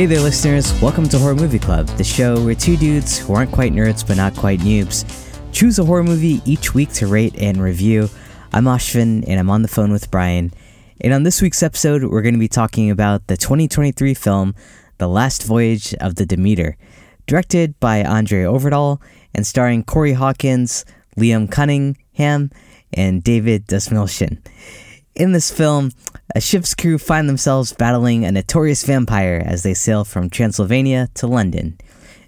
Hey there, listeners. Welcome to Horror Movie Club, the show where two dudes who aren't quite nerds but not quite noobs choose a horror movie each week to rate and review. I'm Ashvin, and I'm on the phone with Brian. And on this week's episode, we're going to be talking about the 2023 film, The Last Voyage of the Demeter, directed by Andre Øvredal and starring Corey Hawkins, Liam Cunningham, and David Dastmalchian. In this film, a ship's crew find themselves battling a notorious vampire as they sail from Transylvania to London.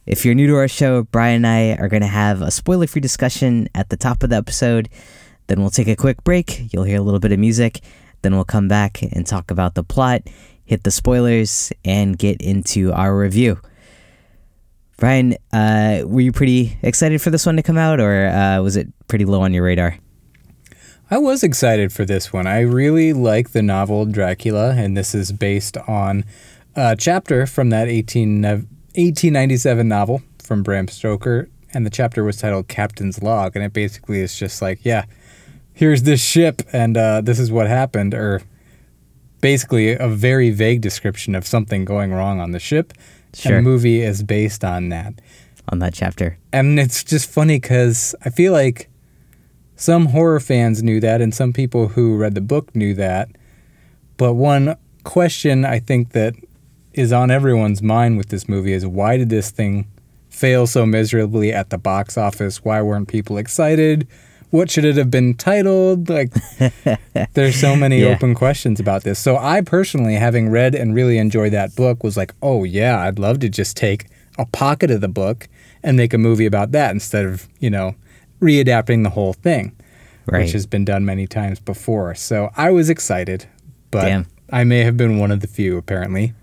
If you're new to our show, Brian and I are going to have a spoiler free discussion at the top of the episode. Then we'll take a quick break. You'll hear a little bit of music. Then we'll come back and talk about the plot, hit the spoilers, and get into our review. Brian, uh, were you pretty excited for this one to come out, or uh, was it pretty low on your radar? I was excited for this one. I really like the novel Dracula, and this is based on a chapter from that 18, 1897 novel from Bram Stoker. And the chapter was titled Captain's Log. And it basically is just like, yeah, here's this ship, and uh, this is what happened. Or basically a very vague description of something going wrong on the ship. Sure. And the movie is based on that. On that chapter. And it's just funny because I feel like some horror fans knew that, and some people who read the book knew that. But one question I think that is on everyone's mind with this movie is why did this thing fail so miserably at the box office? Why weren't people excited? What should it have been titled? Like, there's so many Yeah. open questions about this. So, I personally, having read and really enjoyed that book, was like, oh, yeah, I'd love to just take a pocket of the book and make a movie about that instead of, you know, readapting the whole thing, Right. which has been done many times before. So, I was excited, but Damn. I may have been one of the few, apparently.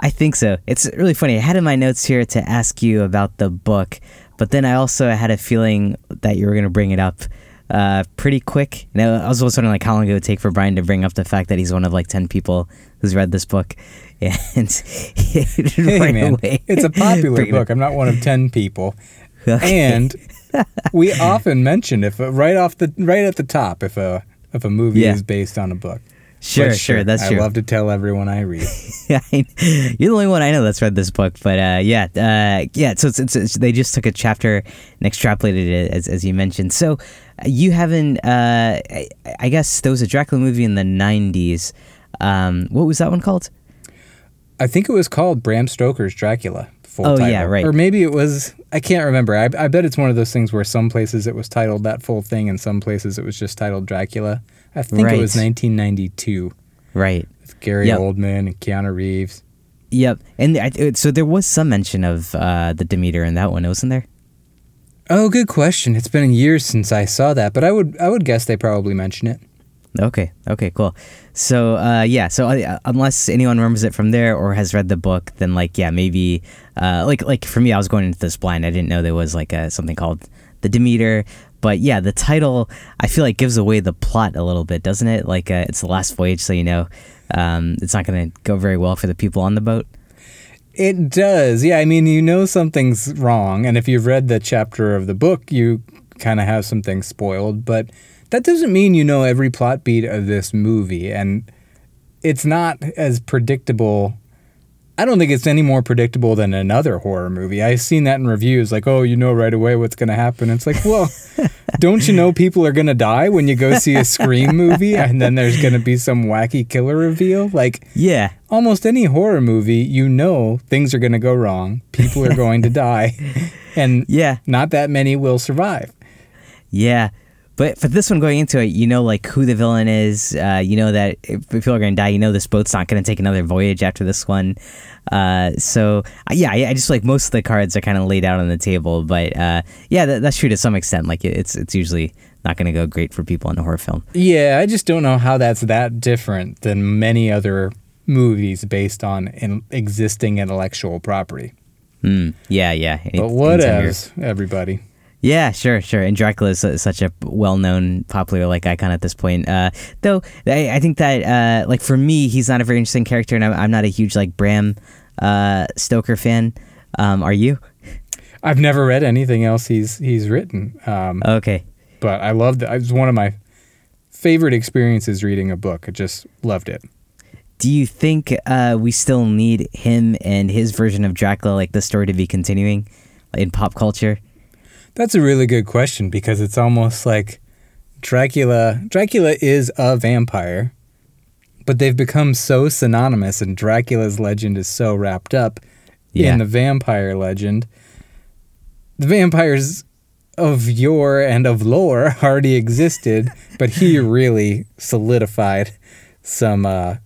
I think so. It's really funny. I had in my notes here to ask you about the book, but then I also had a feeling that you were going to bring it up uh, pretty quick. And I was also wondering like how long it would take for Brian to bring up the fact that he's one of like ten people who's read this book, and Hey, right man, away it's a popular bring it up. book. I'm not one of 10 people. Okay. and we often mention if uh, right off the right at the top if a if a movie Yeah. is based on a book. sure, But sure, that's I true. love to tell everyone I read. You're the only one I know that's read this book, but uh, yeah, uh, yeah. So it's, it's, it's, they just took a chapter and extrapolated it, as, as you mentioned. So you haven't. Uh, I, I guess there was a Dracula movie in the '90s. Um, what was that one called? I think it was called Bram Stoker's Dracula. Full Oh, title. yeah, right. Or maybe it was. I can't remember. I, I bet it's one of those things where some places it was titled that full thing, and some places it was just titled Dracula. I think Right. it was 1992 Right. with Gary Yep. Oldman and Keanu Reeves. Yep. And I, it- so there was some mention of uh, the Demeter in that one, wasn't there? Oh, good question. It's been years since I saw that, but I would I would guess they probably mention it. Okay. Okay. Cool. So, uh, yeah. So, uh, unless anyone remembers it from there or has read the book, then like, yeah, maybe, uh, like, like for me, I was going into this blind. I didn't know there was like a, something called the Demeter. But yeah, the title I feel like gives away the plot a little bit, doesn't it? Like, uh, it's the last voyage, so you know, um, it's not going to go very well for the people on the boat. It does. Yeah, I mean, you know something's wrong, and if you've read the chapter of the book, you kind of have some things spoiled, but that doesn't mean you know every plot beat of this movie, and it's not as predictable. I don't think it's any more predictable than another horror movie. I've seen that in reviews, like, oh, you know right away what's going to happen. It's like, well, don't you know people are going to die when you go see a Scream movie and then there's going to be some wacky killer reveal? Like, Yeah. almost any horror movie, you know things are going to go wrong. People are going to die. And Yeah. not that many will survive. Yeah. But for this one going into it, you know, like who the villain is. Uh, you know that if people are going to die, you know this boat's not going to take another voyage after this one. Uh, so uh, yeah, I, I just like most of the cards are kind of laid out on the table. But uh, yeah, that, that's true to some extent. Like it's it's usually not going to go great for people in a horror film. Yeah, I just don't know how that's that different than many other movies based on in existing intellectual property. Hmm. yeah, yeah. Any- But what else, everybody? Yeah, sure, sure. And Dracula is such a well-known, popular like icon at this point. Uh, though I, I think that uh, like for me, he's not a very interesting character, and I'm, I'm not a huge like Bram uh, Stoker fan. Um, are you? I've never read anything else he's he's written, um, Okay. but I loved it. It was one of my favorite experiences reading a book. I just loved it. do you think uh, we still need him and his version of Dracula, like the story, to be continuing in pop culture? That's a really good question because it's almost like Dracula. Dracula is a vampire, but they've become so synonymous, and Dracula's legend is so wrapped up Yeah. in the vampire legend. The vampires of yore and of lore already existed, but he really solidified some uh,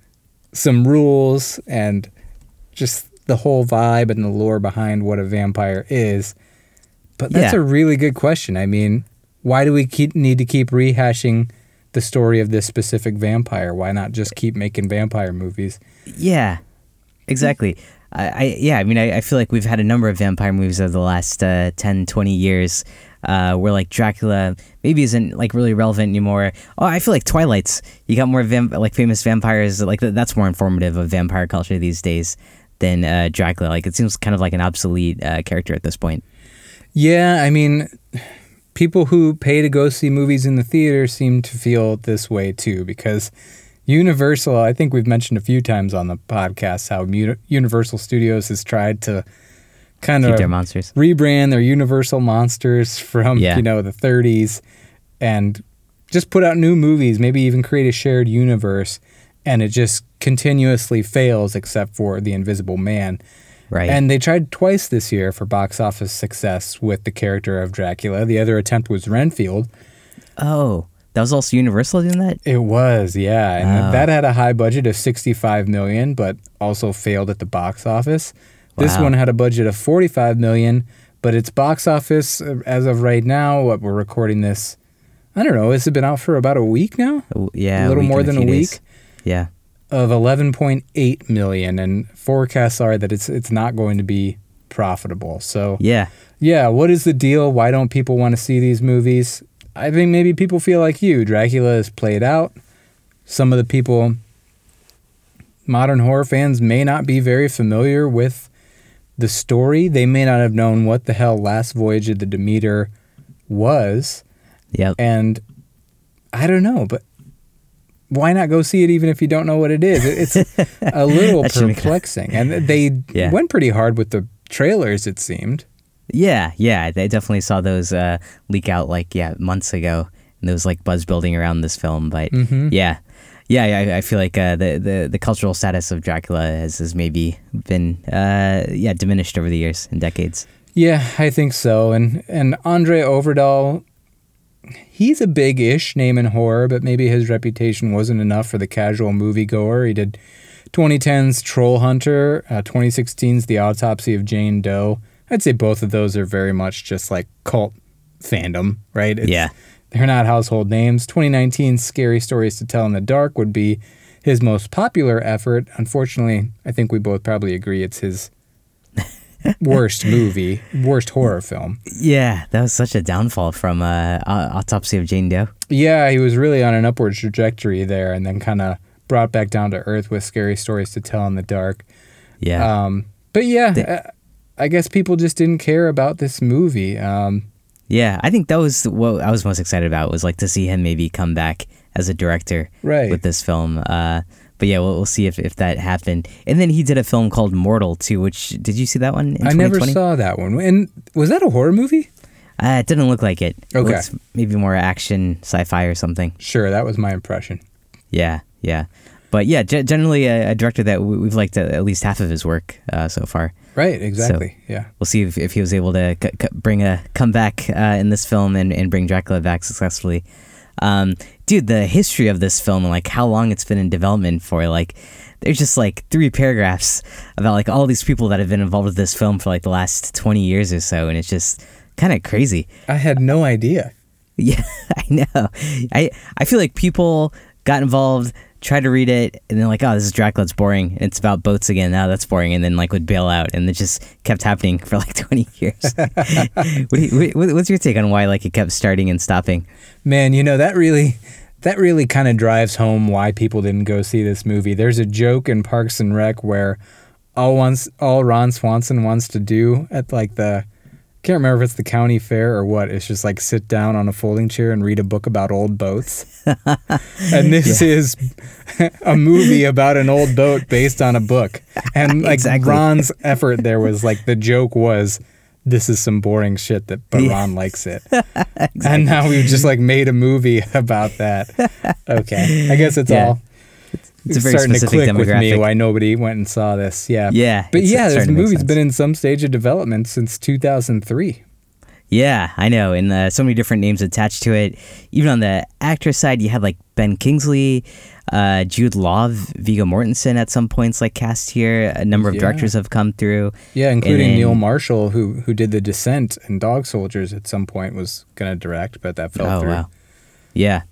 some rules and just the whole vibe and the lore behind what a vampire is. But that's Yeah. a really good question. I mean, why do we keep need to keep rehashing the story of this specific vampire? Why not just keep making vampire movies? Yeah, exactly. I, I yeah, I mean, I, I feel like we've had a number of vampire movies over the last uh, 10, 20 years uh, where like Dracula maybe isn't like really relevant anymore. Oh, I feel like Twilight's. You got more vamp- like famous vampires. Like th- that's more informative of vampire culture these days than uh, Dracula. Like it seems kind of like an obsolete uh, character at this point. Yeah, I mean, people who pay to go see movies in the theater seem to feel this way too because Universal, I think we've mentioned a few times on the podcast how Universal Studios has tried to kind Keep of their monsters. rebrand their Universal monsters from, Yeah. you know, the 30s and just put out new movies, maybe even create a shared universe and it just continuously fails except for The Invisible Man. Right. And they tried twice this year for box office success with the character of Dracula. The other attempt was Renfield. oh, that was also Universal doing that. It was, yeah, and Oh. that had a high budget of 65 million, but also failed at the box office. This one had a budget of 45 million, but its box office uh, as of right now, what we're recording this, I don't know, has it been out for about a week now? Uh, Yeah, a little more than a week. days. Yeah. Of 11.8 million, and forecasts are that it's it's not going to be profitable. So Yeah. Yeah, what is the deal? Why don't people want to see these movies? I think maybe people feel like you. Dracula is played out. Some of the people, modern horror fans, may not be very familiar with the story. They may not have known what the hell Last Voyage of the Demeter was. Yep. And I don't know, but why not go see it even if you don't know what it is? It's a little That should be- perplexing. And they Yeah. went pretty hard with the trailers, it seemed. Yeah, yeah, I definitely saw those uh, leak out like yeah months ago, and there was like buzz building around this film. But Mhm. yeah, yeah, I, I feel like uh, the, the the cultural status of Dracula has, has maybe been uh, yeah diminished over the years and decades. Yeah, I think so. And and Andre Øvredal, he's a big-ish name in horror, but maybe his reputation wasn't enough for the casual moviegoer. He did 2010's Troll Hunter, uh, 2016's The Autopsy of Jane Doe. I'd say both of those are very much just like cult fandom, right? It's- Yeah. They're not household names. 2019's Scary Stories to Tell in the Dark would be his most popular effort. Unfortunately, I think we both probably agree it's his worst movie, worst horror film. Yeah, that was such a downfall from uh, Autopsy of Jane Doe. Yeah, he was really on an upward trajectory there and then kind of brought back down to earth with Scary Stories to Tell in the Dark. Yeah, Um, but yeah, uh, I guess people just didn't care about this movie. Um, yeah, I think that was what I was most excited about was like to see him maybe come back as a director right. with this film. Uh, but yeah, we'll, we'll see if, if that happened. And then he did a film called Mortal too, which did you see that one in I never saw that one. And was that a horror movie? Uh, it didn't look like it. It Okay. looks maybe more action, sci-fi or something. Sure, that was my impression. Yeah, yeah. But yeah, ge- generally a, a director that we- we've liked at least half of his work uh, so far. Right, exactly. yeah. We'll see if, if he was able to c- c- bring a comeback uh, in this film and, and bring Dracula back successfully. Um, dude, the history of this film like how long it's been in development for, like, there's just like three paragraphs about like all these people that have been involved with this film for like the last 20 years or so, and it's just kind of crazy. I had no idea. Yeah, I know. I I feel like people got involved, tried to read it, and then like, oh, this is Dracula. It's boring. It's about boats again. Now that's boring, and then like would bail out, and it just kept happening for like twenty years. what you, what, what's your take on why like it kept starting and stopping? Man, you know that really that really kind of drives home why people didn't go see this movie. There's a joke in Parks and Rec where all wants all Ron Swanson wants to do at like the can't remember if it's the county fair or what. It's just like sit down on a folding chair and read a book about old boats. and this is a movie about an old boat based on a book. And like Exactly. Ron's effort there was like the joke was this is some boring shit that but. Ron likes it. And now we've just like made a movie about that. Okay. I guess it's Yeah. all It's a very starting to click with me why nobody went and saw this. Yeah. Yeah, But yeah, this starting to make movie's been in some stage of development since 2003. Yeah, I know. And uh, so many different names attached to it. Even on the actress side, you had like Ben Kingsley, uh, Jude Law, Viggo Mortensen at some points like cast here. A number of Yeah. directors have come through. Yeah, including then- Neil Marshall, who who did The Descent and Dog Soldiers at some point was going to direct, but that fell oh through. wow, yeah,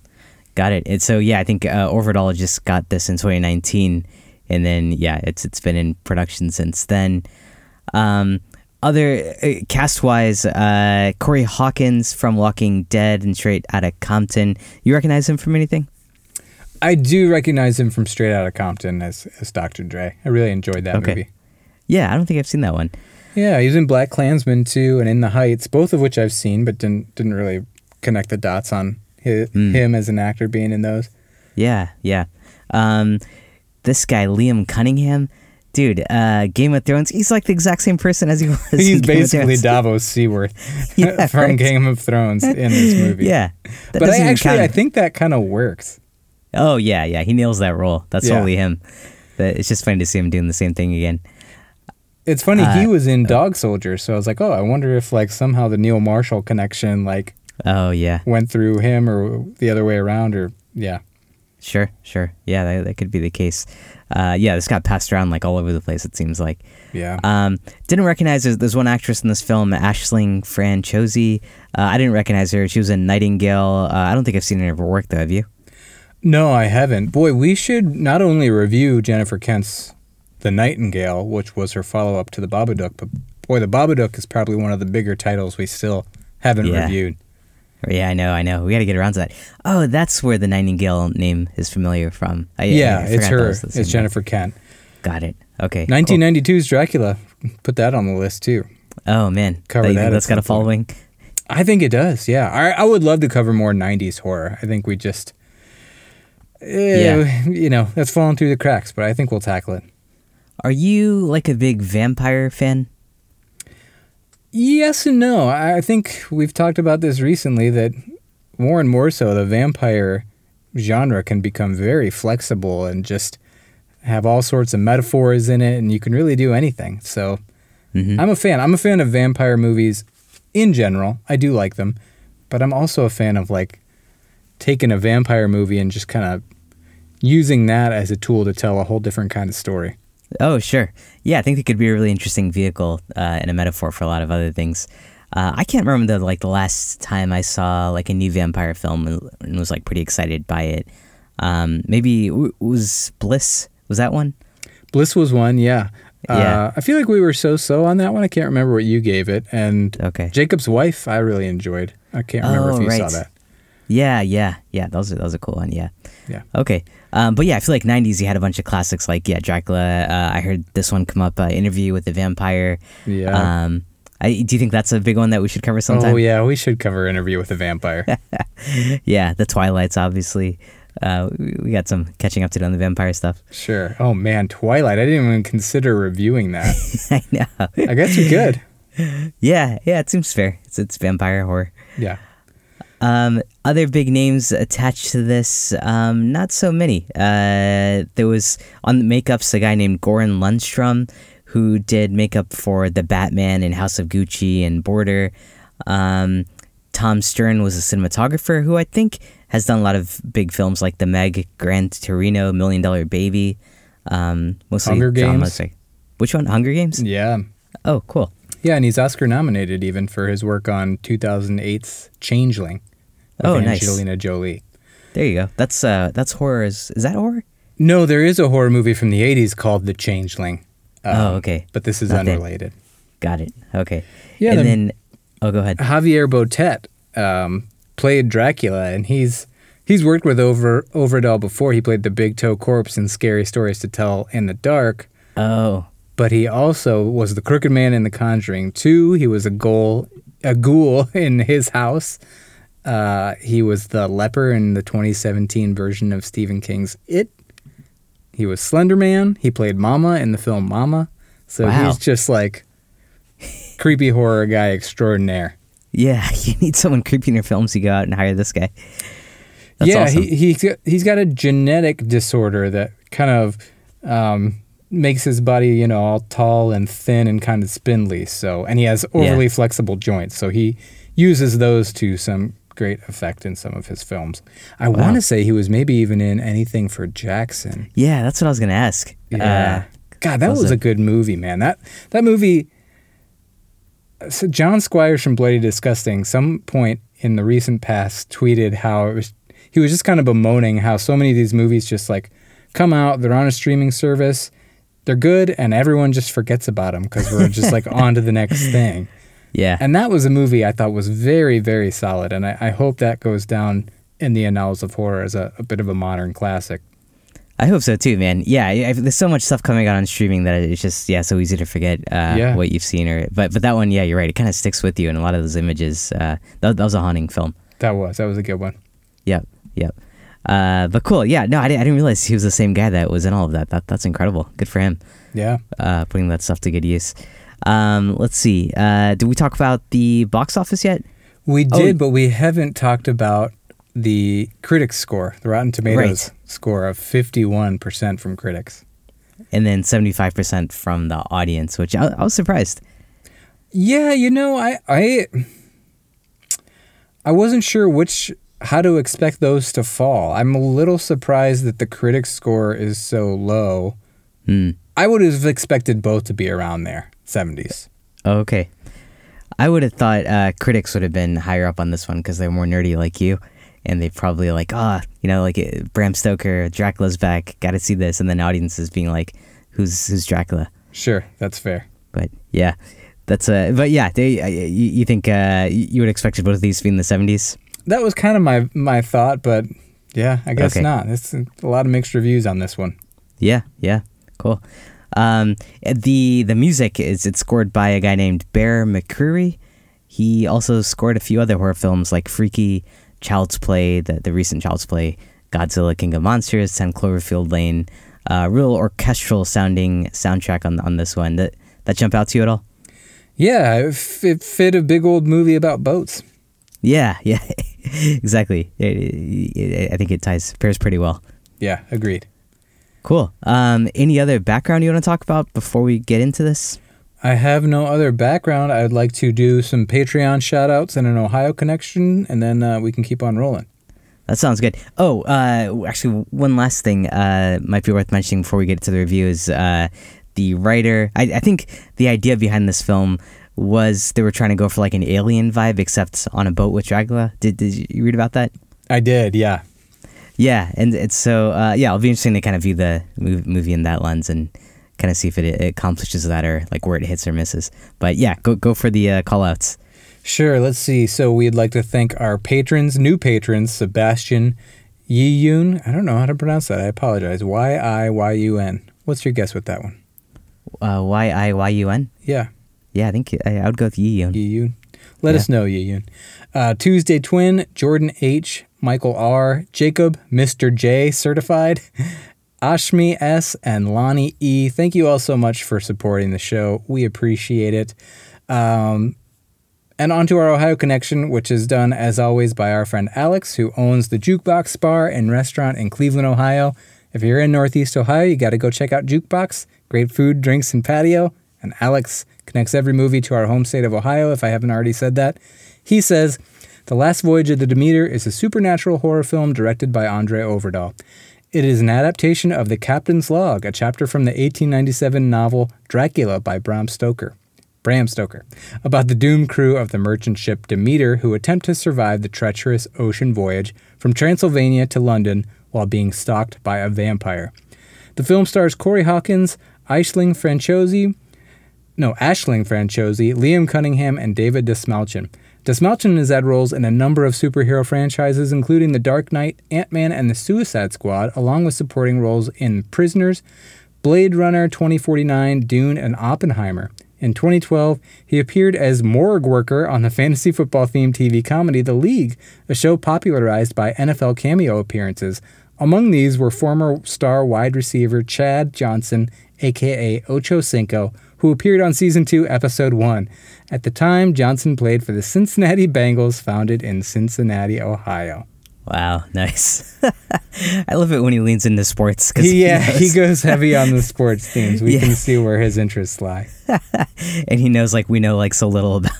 got it. And so yeah, I think uh, Øvredal just got this in 2019, and then yeah, it's it's been in production since then. Um, other uh, cast wise, uh, Corey Hawkins from Walking Dead and Straight Outta Compton. You recognize him from anything? I do recognize him from Straight Outta Compton as as Dr. Dre. I really enjoyed that Okay. movie. Yeah, I don't think I've seen that one. Yeah, he was in Black Klansman too, and In the Heights, both of which I've seen, but didn't didn't really connect the dots on hi Hmm. him as an actor being in those. Yeah, yeah. Um, this guy Liam Cunningham, dude, uh, Game of Thrones. He's like the exact same person as he was. in He's basically. Davos Seaworth Yeah, from right. Game of Thrones in this movie. Yeah, but I actually I think that kind of works. Oh yeah, yeah. He nails that role. That's Yeah. totally him. But it's just funny to see him doing the same thing again. It's funny he Uh, was in Dog Soldier, so I was like, oh, I wonder if like somehow the Neil Marshall connection like Oh yeah, went through him or the other way around, or yeah. sure, sure. Yeah, that, that could be the case. Uh, yeah, this got passed around like all over the place. It seems like. Yeah. Um, didn't recognize there's, there's one actress in this film, Ashling Franciosi. Uh, I didn't recognize her. She was in Nightingale. Uh, I don't think I've seen any of her work though. Have you? No, I haven't. Boy, we should not only review Jennifer Kent's The Nightingale, which was her follow up to The Babadook, but boy, The Babadook is probably one of the bigger titles we still haven't Yeah. reviewed. Yeah, I know, I know. We got to get around to that. Oh, that's where the Nightingale name is familiar from. I, Yeah, I it's her. was the same It's. Jennifer Kent. Got it. Okay. cool. 1992's Dracula. Put that on the list too. Oh man, Cover That- that at That's got a point. following. I think it does. Yeah, I, I would love to cover more '90s horror. I think we just, eh, Yeah. you know, that's fallen through the cracks. But I think we'll tackle it. Are you like a big vampire fan? Yes and no. I think we've talked about this recently that more and more so the vampire genre can become very flexible and just have all sorts of metaphors in it, and you can really do anything. So hmm I'm a fan. I'm a fan of vampire movies in general. I do like them, but I'm also a fan of like taking a vampire movie and just kind of using that as a tool to tell a whole different kind of story. Oh, sure. Yeah, I think it could be a really interesting vehicle uh, and a metaphor for a lot of other things. Uh, I can't remember the like the last time I saw like a new vampire film and- and was like pretty excited by it. Um, maybe w- was Bliss was that one? Bliss was one, yeah. Yeah. Uh, I feel like we were so-so on that one. I can't remember what you gave it. And Okay. Jakob's wife, I really enjoyed. I can't remember Oh, if you saw that. Yeah, yeah, yeah. That was a, that was a cool one. Yeah. Yeah. Okay. Um, but yeah, I feel like '90s you had a bunch of classics like yeah, Dracula. Uh, I heard this one come up, uh, Interview with the Vampire. Yeah. Um, I, do you think that's a big one that we should cover sometime? oh yeah, we should cover Interview with the Vampire. yeah, the Twilights, obviously. Uh, we, got some catching up to do on the vampire stuff. sure. Oh man, Twilight. I didn't even consider reviewing that. I know. I guess we could. yeah, yeah, it seems fair. It's it's vampire horror. Yeah. Um, other big names attached to this, um, not so many. Uh, there was on the makeups a guy named Goran Lundstrom who did makeup for the Batman and House of Gucci and Border. Um, Tom Stern was a cinematographer who I think has done a lot of big films like The Meg, Gran Torino, Million Dollar Baby, um, mostly Hunger dramas. Games? like- Which one? Hunger Games? Yeah. Oh, cool. Yeah, and he's Oscar nominated even for his work on 2008's Changeling. Oh, nice. Angelina Jolie. There you go. That's uh, that's horror. Is, is that horror? No, there is a horror movie from the 80s called The Changeling. Um, Oh, okay. But this is Not that. unrelated. Got it. Okay. Yeah, And then- then, oh, go ahead. Javier Botet um, played Dracula, and he's he's worked with Over Øvredal before. He played the Big Toe Corpse in Scary Stories to Tell in the Dark. Oh, but he also was the crooked man in The Conjuring 2. He was a goal a ghoul in his house. Uh, he was the leper in the 2017 version of Stephen King's It. He was Slender Man. He played Mama in the film Mama. So Wow. he's just like creepy horror guy extraordinaire. Yeah, you need someone creepy in your films. You go out and hire this guy. That's yeah, awesome. he, he's got, he's got a genetic disorder that kind of um, makes his body, you know, all tall and thin and kind of spindly. So, and he has overly flexible joints. So he uses those to some great effect in some of his films. I want to say he was maybe even in anything for Jackson. yeah, that's what I was gonna ask. Yeah. Uh, God, that was was a- a good movie, man. That that movie. So John Squires from Bloody Disgusting, some point in the recent past, tweeted how it was. He was just kind of bemoaning how so many of these movies just like come out, they're on a streaming service, they're good, and everyone just forgets about them because we're just like on to the next thing. Yeah, And that was a movie I thought was very, very solid, and I, I hope that goes down in the annals of horror as a, a bit of a modern classic. I hope so too, man. Yeah, I, there's so much stuff coming out on streaming that it's just yeah, so easy to forget uh, Yeah. what you've seen. Or but but that one, yeah, you're right. It kind of sticks with you, and a lot of those images. Uh, that, that was a haunting film. That was that was a good one. Yep, yep. Uh, but cool. Yeah, no, I didn't, I didn't realize he was the same guy that was in all of that. That that's incredible. Good for him. Yeah. Uh, putting that stuff to good use. Um, let's see. Uh, did we talk about the box office yet? We Oh, did, but we haven't talked about the critics score, the Rotten Tomatoes Right. score of 51% from critics. And then 75% from the audience, which I, I was surprised. Yeah, you know, I I I wasn't sure which how to expect those to fall. I'm a little surprised that the critics score is so low. Hmm. I would have expected both to be around there, 70s. Oh, okay. I would have thought uh, critics would have been higher up on this one because they're more nerdy like you, and they probably like, ah, you know, like uh, Bram Stoker, Dracula's back, got to see this, and then audiences being like, who's who's Dracula? Sure, that's fair. But yeah, that's uh, but yeah, they, uh, you, you think uh, you would expect both of these to be in the seventies? That was kind of my my thought, but yeah, I guess Okay. not. It's a lot of mixed reviews on this one. Yeah, yeah, cool. Um, the the music is it's scored by a guy named Bear McCreary. He also scored a few other horror films like Freaky, Child's Play, the the recent Child's Play, Godzilla King of Monsters, 10 Cloverfield Lane. Uh, real orchestral sounding soundtrack on on this one. That that jump out to you at all? Yeah, it, f- it fit a big old movie about boats. Yeah, yeah, exactly. It- it- it- I think it ties pairs pretty well. Yeah, agreed. Cool. Um, any other background you want to talk about before we get into this? I have no other background. I'd like to do some Patreon shout outs and an Ohio connection, and then uh, we can keep on rolling. That sounds good. Oh, uh, actually, one last thing uh, might be worth mentioning before we get to the review is uh, the writer. I, I think the idea behind this film was they were trying to go for like an alien vibe, except on a boat with Dracula. Did, did you read about that? I did, yeah. Yeah, and it's so uh, yeah, it'll be interesting to kind of view the movie in that lens and kind of see if it, it accomplishes that or like where it hits or misses. But yeah, go go for the uh, call outs. Sure, let's see. So we'd like to thank our patrons, new patrons, Sebastian Yiyun. I don't know how to pronounce that. I apologize. Y I Y U N. What's your guess with that one? Uh, y I Y U N. Yeah, Yeah, I think I, I would go with Yiyun. Yiyun. Let Yeah. us know, Yiyun. Uh, Tuesday Twin, Jordan H, Michael R, Jacob, Mr. J, certified, Ashmi S, and Lonnie E. Thank you all so much for supporting the show. We appreciate it. Um, and on to our Ohio connection, which is done as always by our friend Alex, who owns the Jukebox Bar and Restaurant in Cleveland, Ohio. If you're in Northeast Ohio, you got to go check out Jukebox. Great food, drinks, and patio. And Alex connects every movie to our home state of Ohio, if I haven't already said that. He says, The Last Voyage of the Demeter is a supernatural horror film directed by Andre Øvredal. It is an adaptation of The Captain's Log, a chapter from the 1897 novel Dracula by Bram Stoker. Bram Stoker, about the doomed crew of the merchant ship Demeter who attempt to survive the treacherous ocean voyage from Transylvania to London while being stalked by a vampire. The film stars Corey Hawkins, Aisling Franciosi, no, Ashling Franciosi, Liam Cunningham, and David Dastmalchian. Dastmalchian has had roles in a number of superhero franchises, including The Dark Knight, Ant Man, and The Suicide Squad, along with supporting roles in Prisoners, Blade Runner 2049, Dune, and Oppenheimer. In 2012, he appeared as morgue worker on the fantasy football themed TV comedy The League, a show popularized by NFL cameo appearances. Among these were former star wide receiver Chad Johnson, aka Ocho Cinco, who appeared on season 2, episode 1. At the time, Johnson played for the Cincinnati Bengals, founded in Cincinnati, Ohio. Wow, nice. I love it when he leans into sports. 'cause He, yeah, knows- he goes heavy on the sports themes. We Yeah. can see where his interests lie. and he knows like we know like so little about.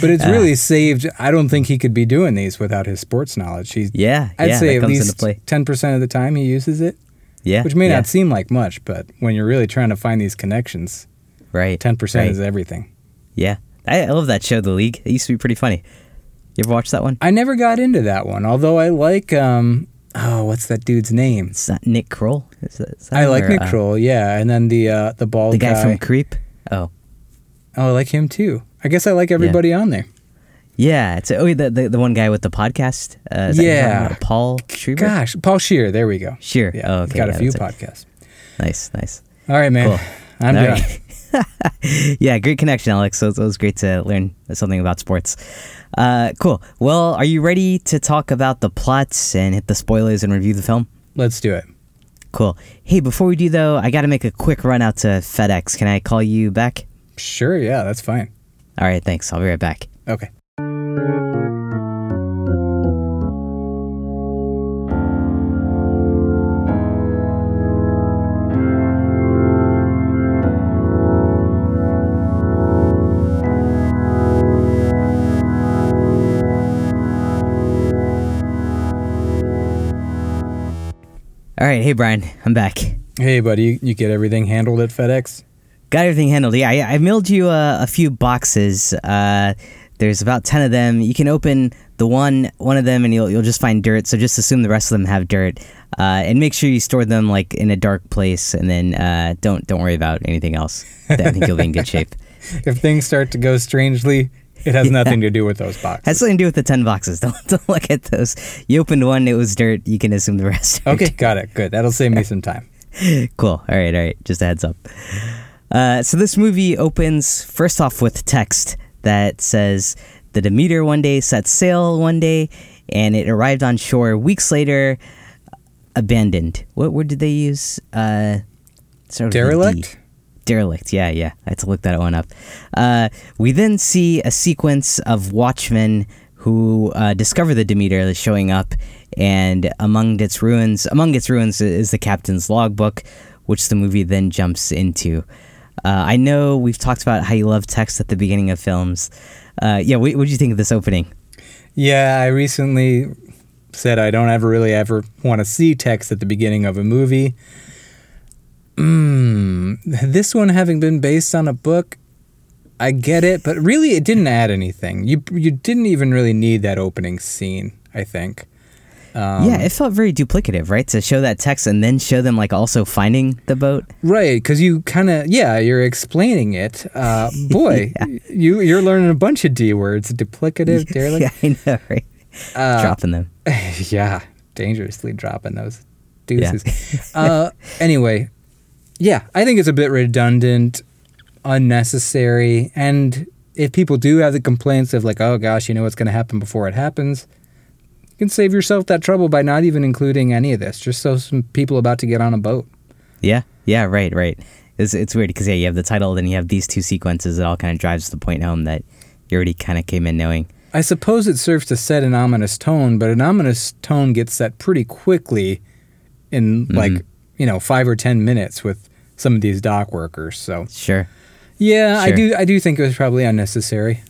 But it's really uh, saved. I don't think he could be doing these without his sports knowledge. He's, Yeah, I'd yeah, say at least play. 10% of the time he uses it, Yeah, which may yeah, not seem like much, but when you're really trying to find these connections, right. 10% right. is everything. Yeah, I, I love that show, The League. It used to be pretty funny. You ever watch that one? I never got into that one, although I like, um, oh, what's that dude's name? It's not Nick Kroll. Is that, is that I like or, Nick uh, Kroll, yeah. And then the uh, the bald the guy, from Creep. Oh, Oh, I like him too. I guess I like everybody on there. yeah. It's oh the the, the one guy with the podcast. Uh, is that who you're talking Yeah. Paul Schreiber. Gosh, Paul Scheer. There we go. Scheer. Yeah, Oh, he's okay. got yeah, a few it. podcasts. Nice, nice. All right, man. Cool. I'm All done. right. yeah, great connection, Alex. So it was great to learn something about sports. Uh, cool. Well, are you ready to talk about the plots and hit the spoilers and review the film? Let's do it. Cool. Hey, before we do though, I got to make a quick run out to FedEx. Can I call you back? Sure, yeah, that's fine. All right, thanks. I'll be right back. Okay. All right, hey Brian, I'm back. Hey, buddy, you, you get everything handled at FedEx? Got everything handled. Yeah, I, I mailed you uh, a few boxes. Uh, there's about ten of them. You can open the one one of them, and you'll you'll just find dirt. So just assume the rest of them have dirt, uh, and make sure you store them like in a dark place, and then uh, don't don't worry about anything else. I think you'll be in good shape. If things start to go strangely, it has nothing to do with those boxes. Has something to do with the ten boxes. Don't don't look at those. You opened one, it was dirt. You can assume the rest. are Okay, got it. Good. That'll save me some time. cool. All right, all right. Just a heads up. Uh, so this movie opens first off with text that says the Demeter one day set sail one day, and it arrived on shore weeks later, abandoned. What word did they use? Uh, a D. Derelict? Derelict. Yeah, yeah. I had to look that one up. Uh, we then see a sequence of watchmen who uh, discover the Demeter that's showing up, and among its ruins, among its ruins is the captain's logbook, which the movie then jumps into. Uh, I know we've talked about how you love text at the beginning of films. Uh, yeah, what do you think of this opening? Yeah, I recently said I don't ever really ever want to see text at the beginning of a movie. Mm, this one having been based on a book, I get it, but really it didn't add anything. You you didn't even really need that opening scene, I think. Um, yeah, it felt very duplicative, right? To show that text and then show them like also finding the boat. Right, because you kind of yeah, you're explaining it. Uh, boy, you you're learning a bunch of D words: duplicative, derelict. yeah, I know, right? Uh, Dropping them. yeah, dangerously dropping those deuces. uh, anyway, yeah, I think it's a bit redundant, unnecessary, and if people do have the complaints of like, oh gosh, you know what's going to happen before it happens, you can save yourself that trouble by not even including any of this. Just so some people about to get on a boat. Yeah, yeah, right, right. It's it's weird because yeah, you have the title, then you have these two sequences. It all kind of drives the point home that you already kind of came in knowing. I suppose it serves to set an ominous tone, but an ominous tone gets set pretty quickly in like, mm-hmm. You know, five or ten minutes with some of these dock workers. So Sure. yeah, I do I do think it was probably unnecessary.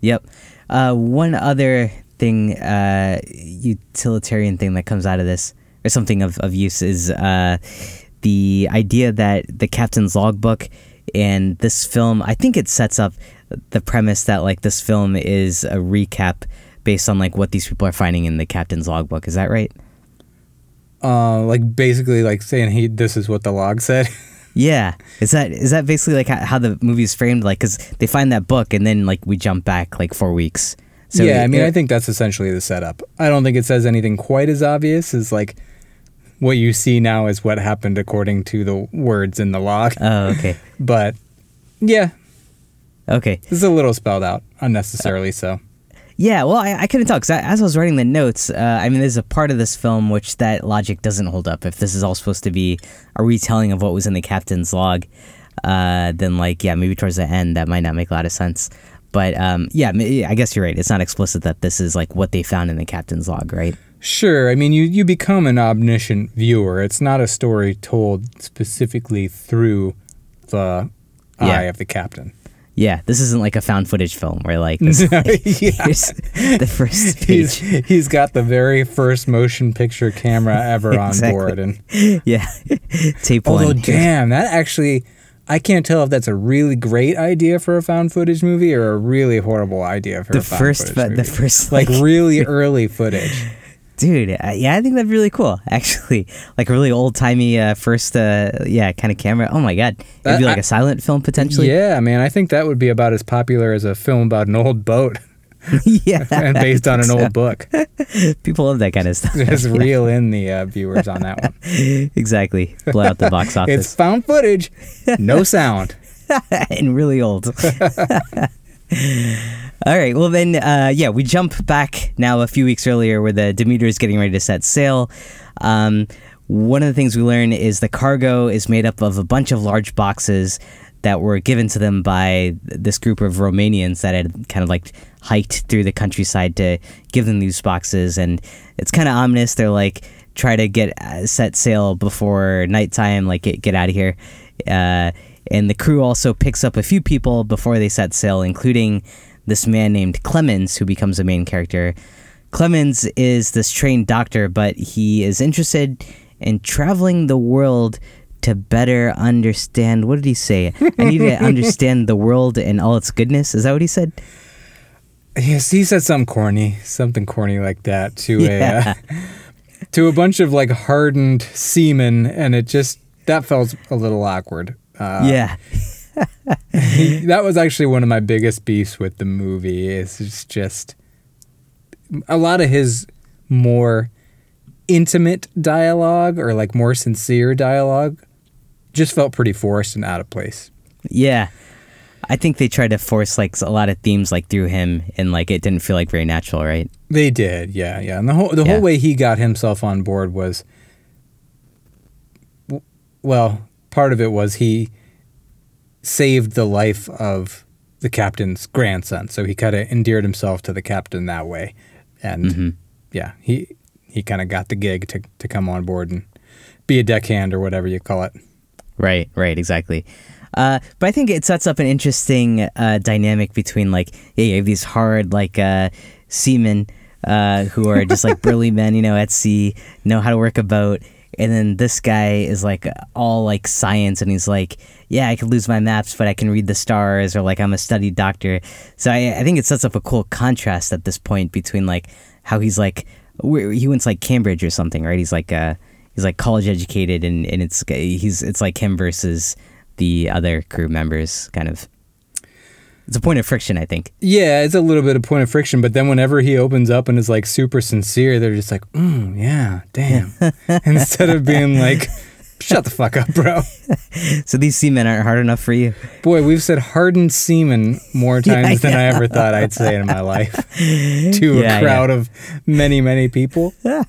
Yep. Uh, one other thing, uh, utilitarian thing that comes out of this, or something of, of use, is uh, the idea that the captain's logbook and this film, I think it sets up the premise that like this film is a recap based on like what these people are finding in the captain's logbook. Is that right? Uh, like basically like saying he this is what the log said. Yeah. Is that is that basically like how, how the is framed? Like, because they find that book and then like we jump back like four weeks. So yeah, it- I mean, it- I think that's essentially the setup. I don't think it says anything quite as obvious as like what you see now is what happened according to the words in the log. Oh, okay. But yeah, Okay. this is a little spelled out, unnecessarily so. Yeah, well, I, I couldn't tell because as I was writing the notes, uh, I mean, there's a part of this film which that logic doesn't hold up. If this is all supposed to be a retelling of what was in the captain's log, uh, then like, yeah, maybe towards the end that might not make a lot of sense. But um, yeah, I guess you're right. It's not explicit that this is like what they found in the captain's log, right? Sure, I mean, you, you become an omniscient viewer. It's not a story told specifically through the Yeah. eye of the captain. Yeah, this isn't like a found footage film where like this, Yeah. here's the first He's, he's got the very first motion picture camera ever on Exactly. board. And yeah, tape although, one. damn, that actually, I can't tell if that's a really great idea for a found footage movie or a really horrible idea for the a found first, footage but movie. the first like like really early footage. Dude, uh, yeah, I think that'd be really cool. Actually, like a really old timey uh, first, uh, yeah, kind of camera. Oh my god, it'd be like I- a silent film potentially. Yeah, man, I think that would be about as popular as a film about an old boat yeah, and based on an old book. people love that kind of stuff. Just reel in the uh, viewers on that one. exactly, blow out the box office It's found footage, no sound. and really old. All right, well then, uh, yeah, we jump back now a few weeks earlier where the Demeter is getting ready to set sail. Um, one of the things we learn is the cargo is made up of a bunch of large boxes that were given to them by this group of Romanians that had kind of like hiked through the countryside to give them these boxes, and it's kind of ominous. They're like try to get uh, set sail before nighttime, like get get out of here. Uh, and the crew also picks up a few people before they set sail, including this man named Clemens, who becomes a main character. Clemens is this trained doctor, but he is interested in traveling the world to better understand. What did he say? I need to understand the world and all its goodness. Is that what he said? Yes, he said something corny, something corny like that to Yeah. a uh, to a bunch of like hardened seamen, and it just that felt a little awkward. Uh, yeah. that was actually one of my biggest beefs with the movie. Is it's just a lot of his more intimate dialogue or like more sincere dialogue just felt pretty forced and out of place. Yeah. I think they tried to force like a lot of themes like through him and like it didn't feel like very natural, right? They did, yeah, yeah. And the whole the Yeah. whole way he got himself on board was well, part of it was he saved the life of the captain's grandson, so he kind of endeared himself to the captain that way. And Mhm. yeah, he he kind of got the gig to to come on board and be a deckhand or whatever you call it. Right, right, exactly. Uh, but I think it sets up an interesting uh, dynamic between like yeah, you have these hard like uh, seamen uh, who are just like burly men, you know, at sea, know how to work a boat, and then this guy is like all like science, and he's like, yeah, I could lose my maps, but I can read the stars, or like I'm a studied doctor. So I, I think it sets up a cool contrast at this point between like how he's like he went to like Cambridge or something, right? He's like uh he's like college educated, and and it's he's it's like him versus the other crew members, kind of. It's a point of friction, I think. Yeah, it's a little bit of point of friction, but then whenever he opens up and is like super sincere, they're just like, mm, yeah, damn. Instead of being like, shut the fuck up, bro. So these seamen aren't hard enough for you. Boy, we've said hardened semen more Yeah, times than I ever thought I'd say in my life to Yeah, a crowd of many, many people. I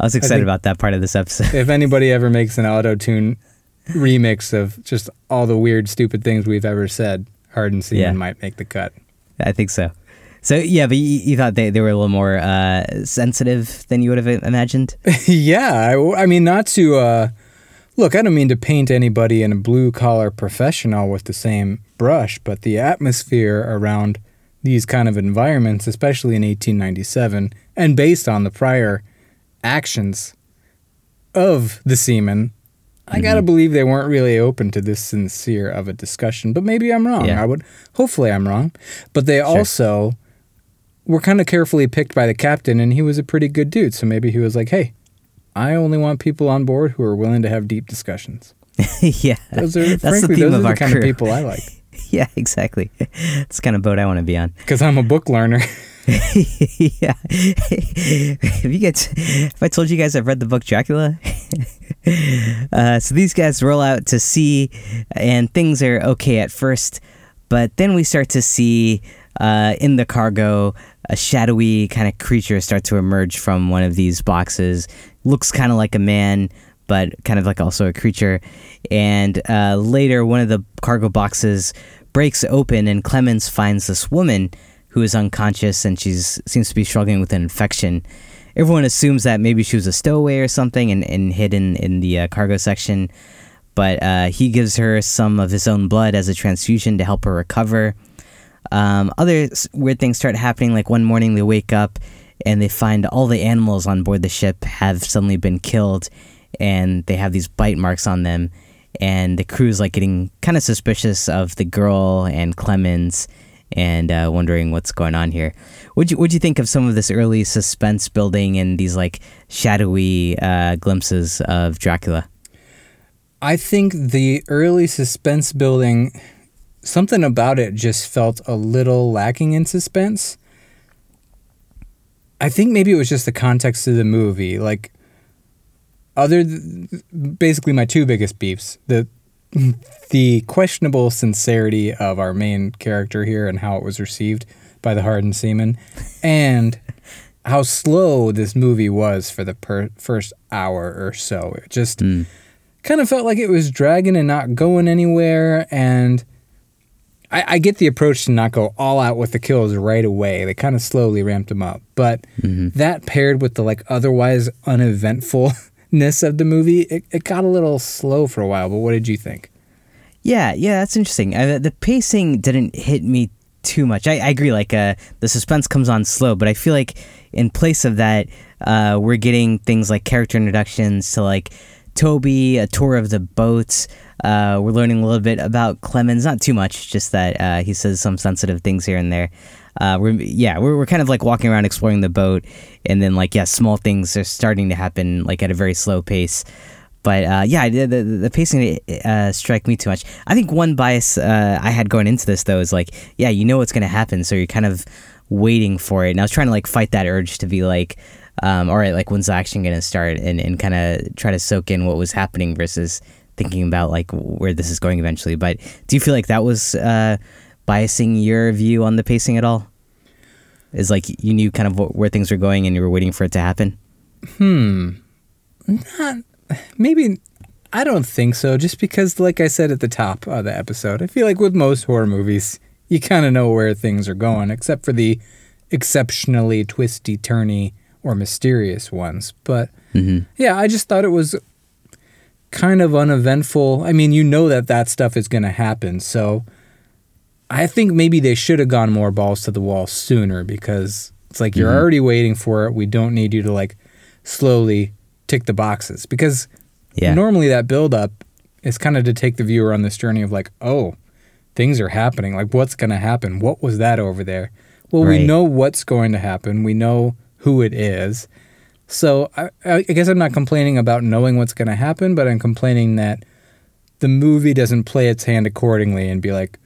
was excited think- about that part of this episode. If anybody ever makes an auto tune remix of just all the weird, stupid things we've ever said, hardened semen Yeah. might make the cut. I think so. So yeah, but you, you thought they, they were a little more uh, sensitive than you would have imagined. yeah, I, I mean, not to uh, look. I don't mean to paint anybody in a blue collar professional with the same brush, but the atmosphere around these kind of environments, especially in 1897, and based on the prior actions of the seamen, I gotta mm-hmm. believe they weren't really open to this sincere of a discussion. But maybe I'm wrong. Yeah. I would hopefully I'm wrong. But they also were kind of carefully picked by the captain, and he was a pretty good dude. So maybe he was like, "Hey, I only want people on board who are willing to have deep discussions." yeah, Those are that's the frankly theme those of are the kind crew. of people I like yeah, exactly. It's kind of boat I want to be on. because I'm a book learner. yeah. if you get, if I told you guys I've read the book Dracula, uh, so these guys roll out to sea, and things are okay at first, but then we start to see uh, in the cargo a shadowy kind of creature start to emerge from one of these boxes. Looks kind of like a man, but kind of like also a creature. And uh, later, one of the cargo boxes breaks open, and Clemens finds this woman who is unconscious and she seems to be struggling with an infection. Everyone assumes that maybe she was a stowaway or something and, and hidden in the uh, cargo section. But uh, he gives her some of his own blood as a transfusion to help her recover. Um, other weird things start happening. Like one morning, they wake up and they find all the animals on board the ship have suddenly been killed, and they have these bite marks on them. And the crew's like getting kind of suspicious of the girl and Clemens and uh, wondering what's going on here. What'd you, what'd you think of some of this early suspense building and these like shadowy uh, glimpses of Dracula? I think the early suspense building, something about it just felt a little lacking in suspense. I think maybe it was just the context of the movie. Like, other, th- basically, my two biggest beefs the the questionable sincerity of our main character here and how it was received by the hardened seaman, and how slow this movie was for the per- first hour or so. It just Mm. kind of felt like it was dragging and not going anywhere. And I, I get the approach to not go all out with the kills right away. They kind of slowly ramped them up, but that paired with the like otherwise uneventfulness of the movie, it, it got a little slow for a while. But what did you think? Yeah, yeah, that's interesting. Uh, the pacing didn't hit me too much. I, I agree. Like uh, the suspense comes on slow, but I feel like in place of that, uh, we're getting things like character introductions to like Toby, a tour of the boats. Uh, we're learning a little bit about Clemens, not too much, just that uh, he says some sensitive things here and there. Uh, we're yeah, we're we're kind of like walking around exploring the boat, and then like yeah, small things are starting to happen like at a very slow pace. But uh, yeah, the, the, the pacing uh, strike me too much. I think one bias uh, I had going into this though is like, yeah, you know what's gonna happen, so you're kind of waiting for it. And I was trying to like fight that urge to be like, um, all right, like when's the action gonna start, and and kind of try to soak in what was happening versus thinking about like where this is going eventually. But do you feel like that was uh, biasing your view on the pacing at all? Is like you knew kind of where things were going and you were waiting for it to happen. Hmm. Not maybe I don't think so. Just because, like I said at the top of the episode, I feel like with most horror movies, you kind of know where things are going, except for the exceptionally twisty, turny, or mysterious ones. But yeah, I just thought it was kind of uneventful. I mean, you know that that stuff is going to happen, so I think maybe they should have gone more balls to the wall sooner because it's like you're mm-hmm. already waiting for it. We don't need you to like slowly tick the boxes because Yeah. normally that build up is kind of to take the viewer on this journey of like, oh, things are happening. Like, what's going to happen? What was that over there? Well, we know what's going to happen. We know who it is. So I, I guess I'm not complaining about knowing what's going to happen, but I'm complaining that the movie doesn't play its hand accordingly and be like,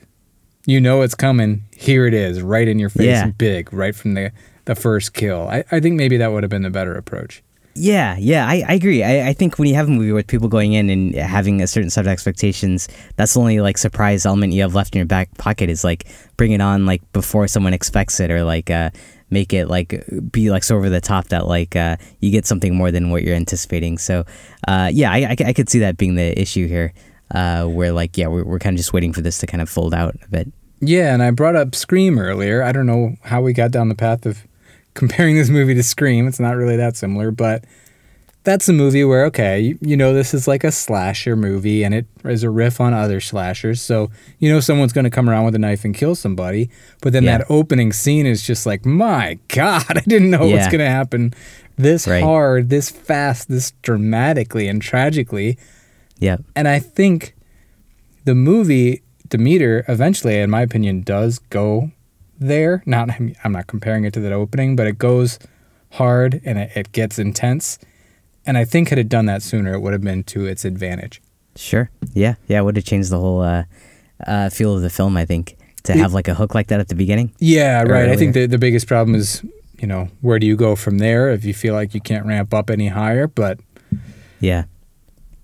you know it's coming. Here it is, right in your face, Yeah. big, right from the the first kill. I, I think maybe that would have been the better approach. Yeah, yeah, I, I agree. I, I think when you have a movie with people going in and having a certain set of expectations, that's the only like surprise element you have left in your back pocket is like bring it on like before someone expects it or like uh, make it like be like so over the top that like uh, you get something more than what you're anticipating. So uh, yeah, I, I, I could see that being the issue here, uh, where like yeah we're, we're kind of just waiting for this to kind of fold out a bit. Yeah, and I brought up Scream earlier. I don't know how we got down the path of comparing this movie to Scream. It's not really that similar, but that's a movie where, okay, you, you know, this is like a slasher movie and it is a riff on other slashers. So, you know, someone's going to come around with a knife and kill somebody. But then Yeah. that opening scene is just like, my God, I didn't know what's Yeah. going to happen this Right. hard, this fast, this dramatically and tragically. Yeah, And I think the movie Demeter eventually, in my opinion, does go there. Not I'm not comparing it to that opening, but it goes hard and it, it gets intense. And I think had it done that sooner, it would have been to its advantage. sure. Yeah, yeah, it would have changed the whole uh, uh, feel of the film. I think. to have like a hook like that at the beginning. Yeah, right. I think the the biggest problem is, you know, where do you go from there if you feel like you can't ramp up any higher? But Yeah.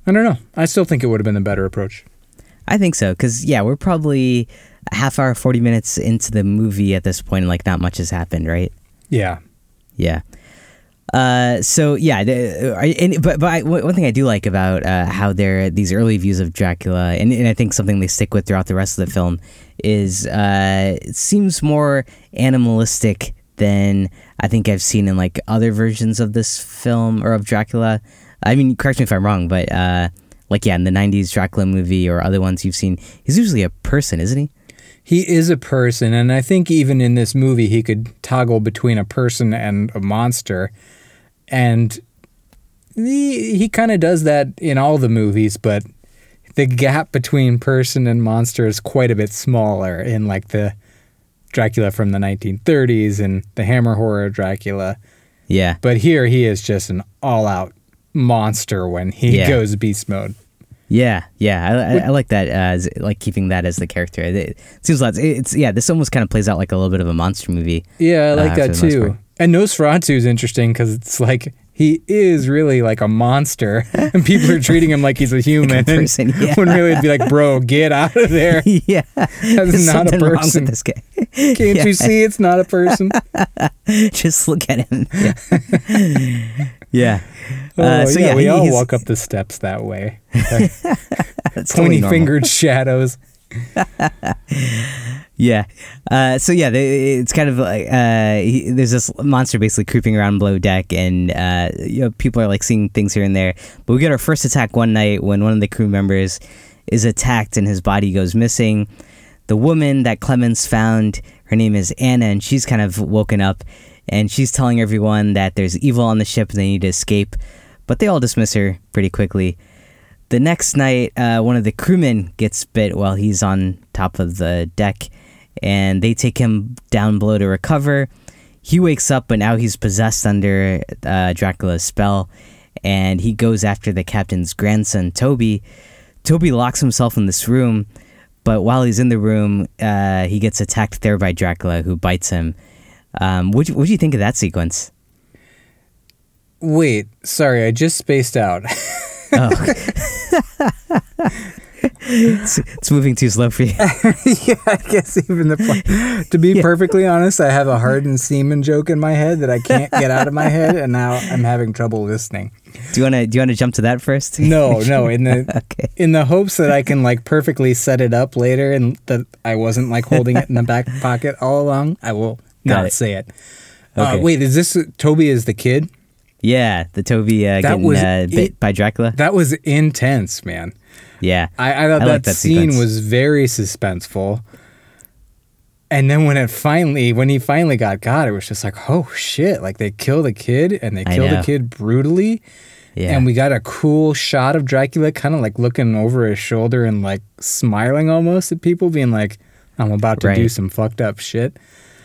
I don't know. I still think it would have been a better approach. I think so because yeah, we're probably a half hour, forty minutes into the movie at this point, and like not much has happened, right? Yeah. Yeah. Uh, so yeah, the, and, but but I, one thing I do like about uh, how they're these early views of Dracula, and, and I think something they stick with throughout the rest of the film is uh, it seems more animalistic than I think I've seen in like other versions of this film or of Dracula. I mean, correct me if I'm wrong, but uh, like yeah, in the '90s Dracula movie or other ones you've seen, he's usually a person, isn't he? He is a person, and I think even in this movie, he could toggle between a person and a monster. And he, he kind of does that in all the movies, but the gap between person and monster is quite a bit smaller in like the Dracula from the 1930s and the Hammer horror Dracula. Yeah. But here he is just an all out monster when he Yeah. goes beast mode. Yeah, yeah, I, I, I like that. Uh, as, like keeping that as the character. It, it seems lots. It's yeah. This almost kind of plays out like a little bit of a monster movie. Yeah, I like uh, that too. And Nosferatu is interesting because it's like he is really like a monster, and people are treating him like he's a human. and person, yeah. When really it'd be like, bro, get out of there. yeah, That's not a something wrong with person. this guy. Can't Yeah. you see it's not a person? Just look at him. Yeah. Yeah. Oh, Uh, so yeah, we he- all walk up the steps that way. Totally Pointy normal. fingered shadows. Yeah. Uh, so yeah, they, it's kind of like uh, he, there's this monster basically creeping around below deck, and uh, you know people are like seeing things here and there. But we get our first attack one night when one of the crew members is attacked and his body goes missing. The woman that Clemens found, her name is Anna, and she's kind of woken up, and she's telling everyone that there's evil on the ship and they need to escape. But they all dismiss her pretty quickly. The next night, uh, one of the crewmen gets bit while he's on top of the deck, and they take him down below to recover. He wakes up, but now he's possessed under uh, Dracula's spell, and he goes after the captain's grandson, Toby. Toby locks himself in this room, but while he's in the room, uh, he gets attacked there by Dracula, who bites him. Um, what do you think of that sequence? Wait, sorry, I just spaced out. Oh. it's, it's moving too slow for you. yeah, I guess even the to be perfectly honest, I have a hardened semen joke in my head that I can't get out of my head, and now I'm having trouble listening. Do you want to do you want to jump to that first? No, no, in the Okay. in the hopes that I can like perfectly set it up later, and that I wasn't like holding it in the back pocket all along, I will Got not it. say it. Uh, wait, is this Toby is the kid? Yeah, the Toby uh, getting was uh, bit it- by Dracula. That was intense, man. Yeah, I, I thought I that, that scene sequence. was very suspenseful. And then when it finally, when he finally got got, it was just like, oh shit! Like they kill the kid and they kill the kid brutally. yeah, And we got a cool shot of Dracula kind of like looking over his shoulder and like smiling almost at people, being like, I'm about to do some fucked up shit.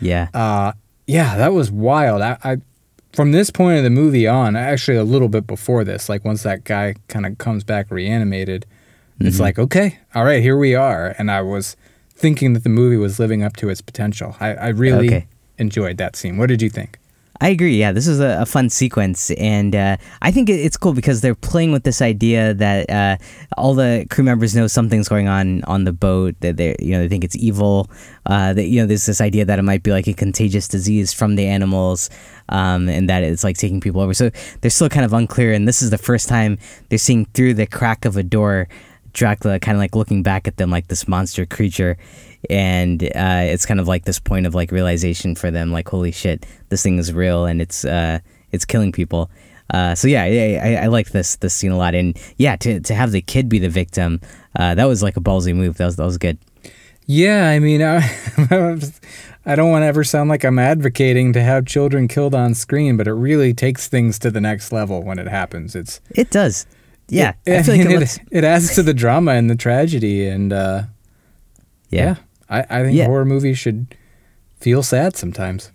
Yeah, Uh, yeah, that was wild. I, I, from this point of the movie on, actually a little bit before this, like once that guy kind of comes back reanimated, it's Mm-hmm. like, okay, all right, here we are. And I was thinking that the movie was living up to its potential. I, I really Okay. enjoyed that scene. What did you think? I agree. Yeah, this is a, a fun sequence, and uh, I think it, it's cool because they're playing with this idea that uh, all the crew members know something's going on on the boat. That they, you know, they think it's evil. Uh, that you know, there's this idea that it might be like a contagious disease from the animals, um, and that it's like taking people over. So they're still kind of unclear. And this is the first time they're seeing through the crack of a door. Dracula kind of like looking back at them like this monster creature, and uh, it's kind of like this point of like realization for them, like holy shit, this thing is real and it's uh, it's killing people. Uh, so yeah, yeah, I, I like this this scene a lot, and yeah, to to have the kid be the victim, uh, that was like a ballsy move. That was that was good. Yeah, I mean, I, I don't want to ever sound like I'm advocating to have children killed on screen, but it really takes things to the next level when it happens. It's It does. Yeah, it, I feel like it it, looks, it adds to the drama and the tragedy, and uh, yeah. yeah, I, I think Yeah. horror movies should feel sad sometimes.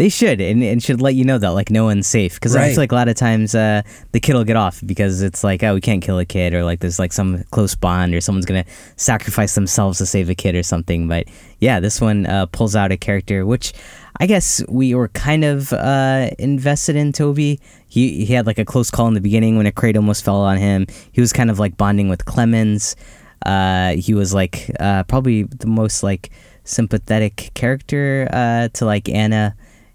They should, and, and should let you know that like no one's safe. Because I Right. feel like a lot of times uh, the kid will get off because it's like, oh, we can't kill a kid, or like there's like some close bond, or someone's gonna sacrifice themselves to save a kid or something. But yeah, this one uh, pulls out a character which I guess we were kind of uh, invested in Toby. He he had like a close call in the beginning when a crate almost fell on him. He was kind of like bonding with Clemens. Uh, he was like uh, probably the most like sympathetic character uh, to like Anna,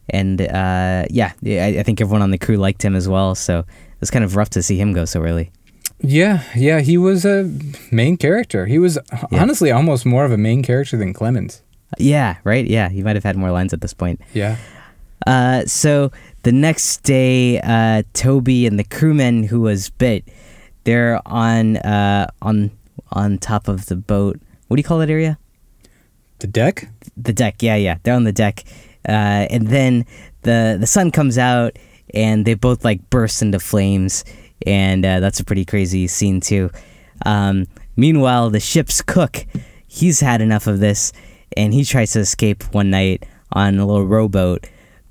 and uh, yeah, I, I think everyone on the crew liked him as well. So it was kind of rough to see him go so early. Yeah, yeah, he was a main character. He was Yeah. honestly almost more of a main character than Clemens. Yeah, right. Yeah, he might have had more lines at this point. Yeah. Uh, so the next day, uh, Toby and the crewman who was bit, they're on uh, on on top of the boat. What do you call that area? The deck? The deck. Yeah, yeah. They're on the deck, uh, and then the the sun comes out, and they both like burst into flames, and uh, that's a pretty crazy scene too. Um, meanwhile, the ship's cook, he's had enough of this, and he tries to escape one night on a little rowboat,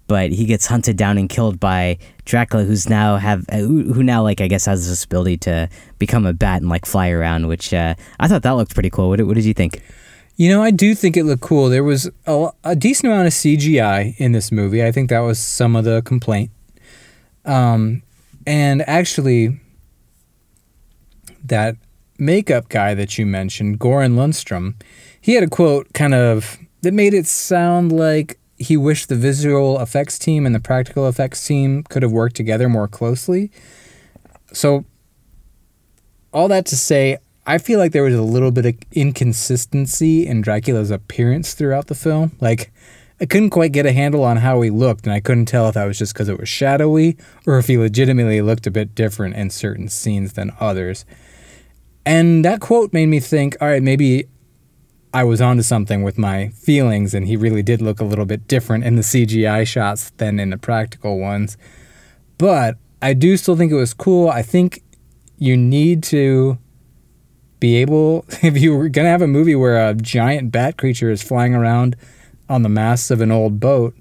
but he gets hunted down and killed by Dracula, who's now have uh, who, now like I guess has this ability to become a bat and like fly around, which uh, I thought that looked pretty cool. What, what did you think? You know, I do think it looked cool. There was a, a decent amount of CGI in this movie. I think that was some of the complaint. Um, and actually, that makeup guy that you mentioned, Goran Lundstrom, he had a quote kind of that made it sound like he wished the visual effects team and the practical effects team could have worked together more closely. So, all that to say, I feel like there was a little bit of inconsistency in Dracula's appearance throughout the film. Like, I couldn't quite get a handle on how he looked, and I couldn't tell if that was just because it was shadowy or if he legitimately looked a bit different in certain scenes than others. And that quote made me think, all right, maybe I was onto something with my feelings, and he really did look a little bit different in the CGI shots than in the practical ones. But I do still think it was cool. I think you need to be able, if you were going to have a movie where a giant bat creature is flying around on the masts of an old boat,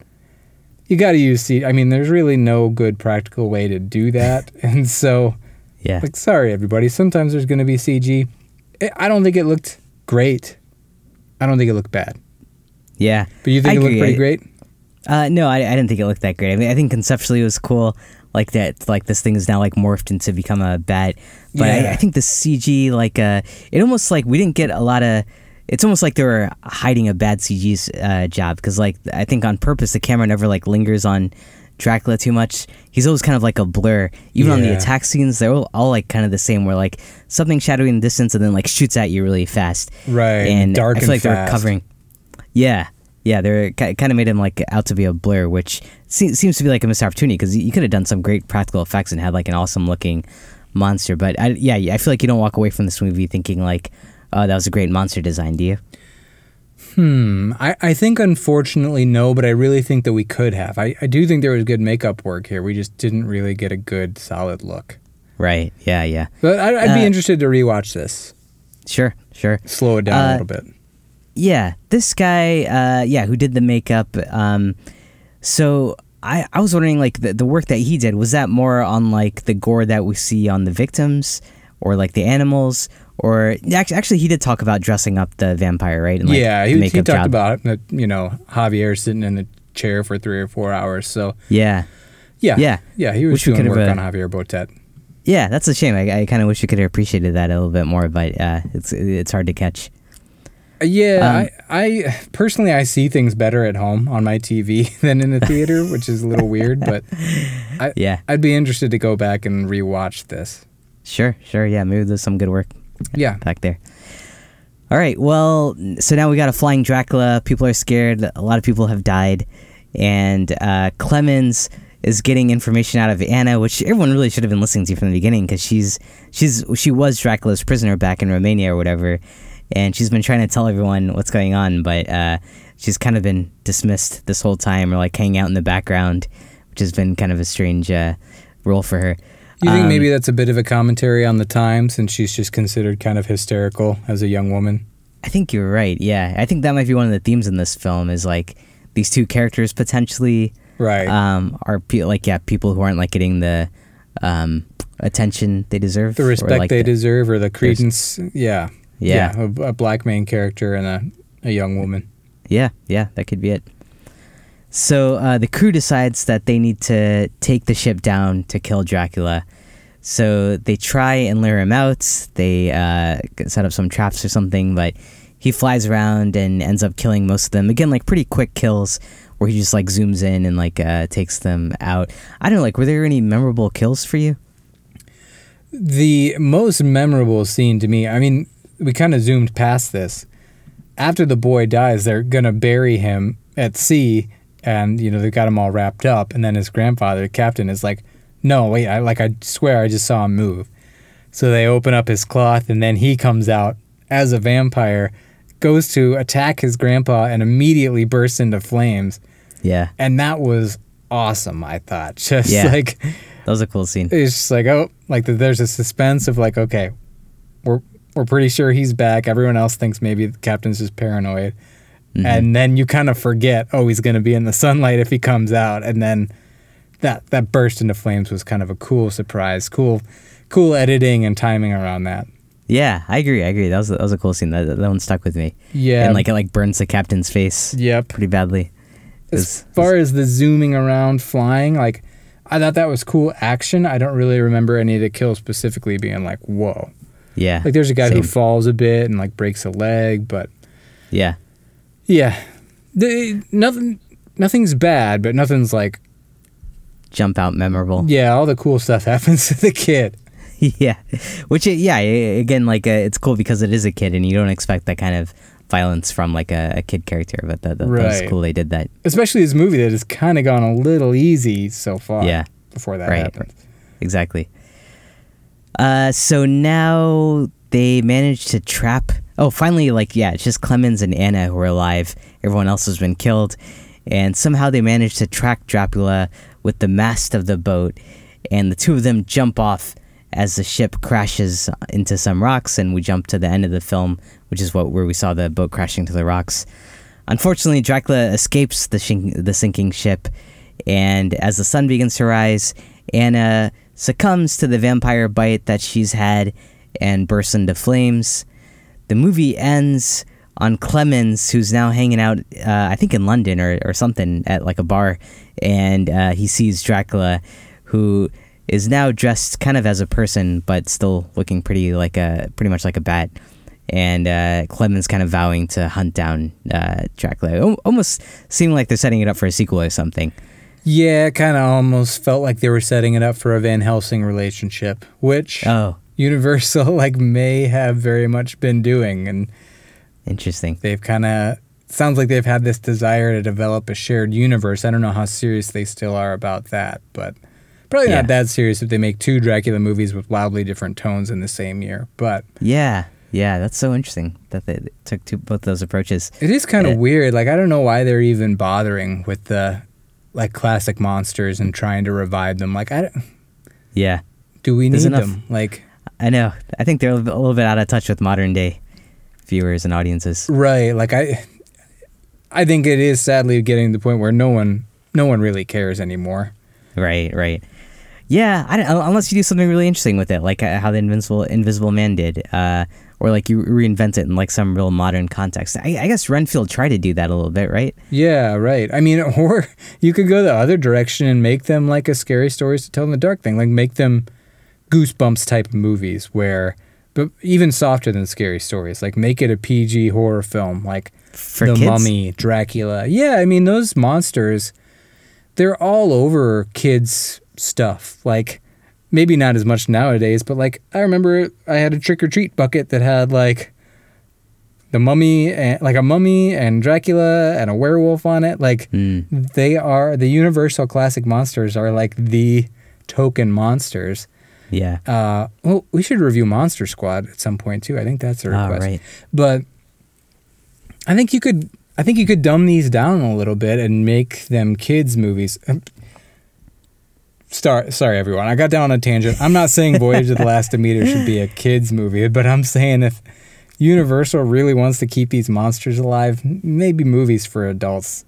you got to use C. I mean, there's really no good practical way to do that. and so, Yeah, like, sorry, everybody. Sometimes there's going to be CG. I- don't think it looked great. I don't think it looked bad. yeah. But you think I it looked agree. pretty great? Uh, no, I, I didn't think it looked that great. I mean, I think conceptually it was cool, like that, like this thing is now like morphed into become a bat. But Yeah. I, I think the CG, like, uh, it almost like we didn't get a lot of. It's almost like they were hiding a bad CG uh, job because, like, I think on purpose the camera never like lingers on Dracula too much. He's always kind of like a blur. Even on the attack scenes, they're all, all like kind of the same. Where like something shadowy in the distance and then like shoots at you really fast. Right, And dark I feel and like fast. covering. Yeah, yeah, they're kind of made him like out to be a blur, which se- seems to be like a missed opportunity because you could have done some great practical effects and had like an awesome looking monster. But I, yeah, I feel like you don't walk away from this movie thinking like, oh, that was a great monster design. Do you? Hmm. I, I think unfortunately no, but I really think that we could have. I, I do think there was good makeup work here. We just didn't really get a good solid look. Right. Yeah. Yeah. But I, I'd be Uh, interested to rewatch this. Sure. Sure. Slow it down a uh, little bit. Yeah, this guy, uh, yeah, who did the makeup. Um, so I, I was wondering, like, the, the work that he did was that more on like the gore that we see on the victims, or like the animals, or actually, actually he did talk about dressing up the vampire, right? And, like, yeah, he, he talked job. about that. You know, Javier sitting in the chair for three or four hours. So Yeah, yeah, Yeah. yeah. He was we doing work have, on uh, Javier Botet. yeah, that's a shame. I, I kind of wish we could have appreciated that a little bit more, but uh, it's it's hard to catch. Yeah, Um, I, I personally I see things better at home on my TV than in the theater, which is a little weird. But I, Yeah, I'd be interested to go back and rewatch this. sure, sure. Yeah, maybe there's some good work. Yeah, back there. All right. Well, so now we got a flying Dracula. People are scared. A lot of people have died, and uh, Clemens is getting information out of Anna, which everyone really should have been listening to from the beginning because she's she's she was Dracula's prisoner back in Romania or whatever, and she's been trying to tell everyone what's going on, but uh, she's kind of been dismissed this whole time or like hanging out in the background, which has been kind of a strange uh, role for her. you think Um, maybe that's a bit of a commentary on the times, and she's just considered kind of hysterical as a young woman. I think you're right. Yeah, I think that might be one of the themes in this film is like these two characters potentially Right. um, are pe- like yeah people who aren't like getting the um, attention they deserve, the or, respect like, they the- deserve or the credence. Yeah. Yeah. a, a black main character and a, a young woman. Yeah, yeah, that could be it. So uh, the crew decides that they need to take the ship down to kill Dracula. So they try and lure him out. They uh, set up some traps or something, but he flies around and ends up killing most of them. Again, like pretty quick kills where he just like zooms in and like uh, takes them out. I don't know, like, were there any memorable kills for you? The most memorable scene to me, I mean, we kind of zoomed past this. After the boy dies, they're going to bury him at sea and, you know, they've got him all wrapped up. And then his grandfather, the captain, is like, no, wait, I, like, I swear I just saw him move. So they open up his cloth and then he comes out as a vampire, goes to attack his grandpa and immediately bursts into flames. Yeah, And that was awesome, I thought. Just Yeah. like, that was a cool scene. it's just like oh like the, there's a suspense of like okay we're we're pretty sure he's back everyone else thinks maybe the captain's just paranoid Mhm. and then you kind of forget oh he's going to be in the sunlight if he comes out and then that that burst into flames was kind of a cool surprise cool cool editing and timing around that Yeah, I agree. I agree. That was that was a cool scene. That that one stuck with me. yeah and like it like burns the captain's face yep pretty badly. as It's- far as the zooming around flying like i thought that was cool action i don't really remember any of the kills specifically being like whoa yeah, like there's a guy who falls a bit and like breaks a leg but yeah, Yeah, the, nothing. Nothing's bad, but nothing's like jump out memorable. yeah. All the cool stuff happens to the kid. yeah, which it, yeah, again like uh, it's cool because it is a kid and you don't expect that kind of violence from like a, a kid character. But that, that, that was cool. They did that. Especially this movie that has kind of gone a little easy so far. Yeah. before that Right. happened. Exactly. Uh, so now they managed to trap. Oh, finally, like yeah, it's just Clemens and Anna who are alive. Everyone else has been killed, and somehow they managed to track Dracula with the mast of the boat, and the two of them jump off as the ship crashes into some rocks, and we jump to the end of the film, which is what where we saw the boat crashing to the rocks. Unfortunately, Dracula escapes the, shink- the sinking ship, and as the sun begins to rise, Anna succumbs to the vampire bite that she's had and bursts into flames. The movie ends on Clemens, who's now hanging out, uh, I think in London or, or something, at like a bar, and uh, he sees Dracula, who is now dressed kind of as a person, but still looking pretty like a pretty much like a bat. And uh, Clemens kind of vowing to hunt down uh, Dracula. Al- Almost seeming like they're setting it up for a sequel or something. Yeah, kind of almost felt like they were setting it up for a Van Helsing relationship, which Oh, Universal like may have very much been doing, and interesting. they've kind of sounds like they've had this desire to develop a shared universe. I don't know how serious they still are about that, but probably Yeah. not that serious if they make two Dracula movies with wildly different tones in the same year. But Yeah, yeah, that's so interesting that they took two, both those approaches. it is kind of uh, weird. Like I don't know why they're even bothering with the like classic monsters and trying to revive them. Like I don't, Yeah, do we There's need enough- them? Like I know. I think they're a little bit out of touch with modern day viewers and audiences. right? Like I I think it is sadly getting to the point where no one no one really cares anymore. Right, right. Yeah, I don't, unless you do something really interesting with it, like uh, how the Invincible Invisible Man did, uh, or like you reinvent it in like some real modern context. I, I guess Renfield tried to do that a little bit, right? Yeah, right. I mean, or you could go the other direction and make them like a scary stories to tell in the dark thing, like make them goosebumps type movies where, but even softer than scary stories, like make it a PG horror film, like For the kids. Mummy, Dracula. Yeah, I mean those monsters, they're all over kids stuff. Like maybe not as much nowadays, but like I remember I had a trick or treat bucket that had like the mummy and like a mummy and Dracula and a werewolf on it. Like Mm, they are the universal classic monsters are like the token monsters. yeah. Uh, well, we should review Monster Squad at some point too. I think that's a Oh, request. right. But I think you could, I think you could dumb these down a little bit and make them kids movies. Star, sorry everyone, I got down on a tangent. I'm not saying Voyage of the Last Demeter should be a kids movie, but I'm saying if Universal really wants to keep these monsters alive, maybe movies for adults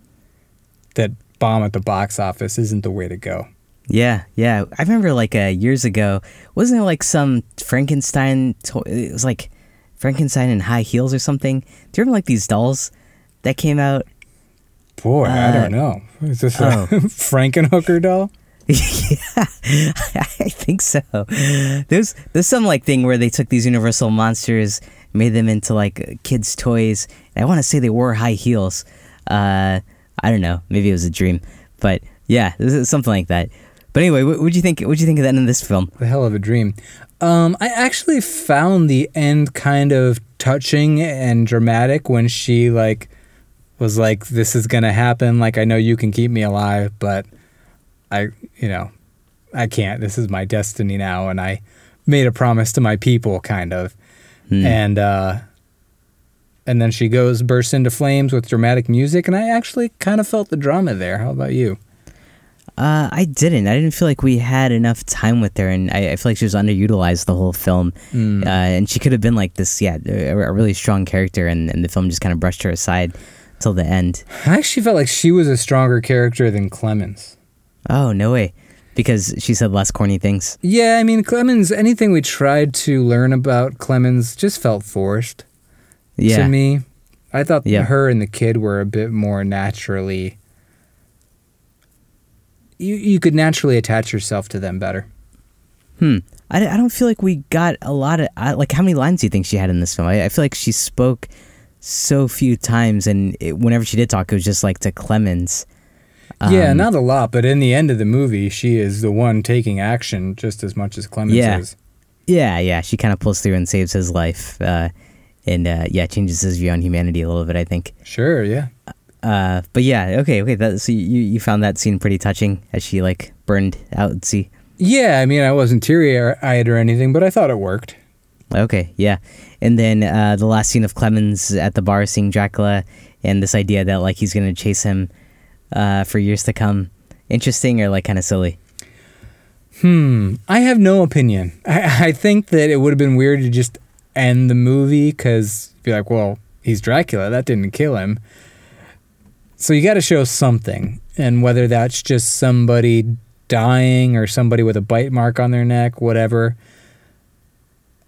that bomb at the box office isn't the way to go. Yeah, yeah. I remember like uh, years ago, wasn't there like some Frankenstein? To- it was like Frankenstein in high heels or something. Do you remember like these dolls that came out? Boy, I Uh, don't know. Is this oh. a Frankenhooker doll? yeah, I think so. There's there's some like thing where they took these Universal monsters, made them into like kids' toys. I want to say they wore high heels. Uh, I don't know. Maybe it was a dream, but yeah, this is something like that. But anyway, what would you think? What would you think of that in this film? The hell of a dream. Um, I actually found the end kind of touching and dramatic when she like was like, "This is gonna happen. Like, I know you can keep me alive, but I, you know, I can't. This is my destiny now." And I made a promise to my people, kind of. Hmm. And uh, and then she goes bursts into flames with dramatic music, and I actually kind of felt the drama there. How about you? Uh, I didn't. I didn't feel like we had enough time with her, and I, I feel like she was underutilized the whole film. Mm. Uh, and she could have been like this, yeah, a, a really strong character, and, and the film just kind of brushed her aside till the end. I actually felt like she was a stronger character than Clemens. Oh no way, because she said less corny things. Yeah, I mean Clemens. Anything we tried to learn about Clemens just felt forced Yeah, to me. I thought Yeah. her and the kid were a bit more naturally. You you could naturally attach yourself to them better. Hmm. I, I don't feel like we got a lot of I, like how many lines do you think she had in this film? I, I feel like she spoke so few times, and it, whenever she did talk, it was just like to Clemens. Yeah, Um, not a lot, but in the end of the movie, she is the one taking action just as much as Clemens Yeah. is. Yeah, yeah. She kind of pulls through and saves his life, uh, and uh, yeah, changes his view on humanity a little bit. I think. Sure, yeah. Uh, but yeah, okay, okay. That, so you you found that scene pretty touching as she like burned out at sea. Yeah, I mean, I wasn't teary eyed or anything, but I thought it worked. Okay, yeah. And then uh, the last scene of Clemens at the bar seeing Dracula, and this idea that like he's gonna chase him uh, for years to come. Interesting or like kind of silly? Hmm. I have no opinion. I, I think that it would have been weird to just end the movie because be like, well, he's Dracula. That didn't kill him. So you got to show something, and whether that's just somebody dying or somebody with a bite mark on their neck, whatever.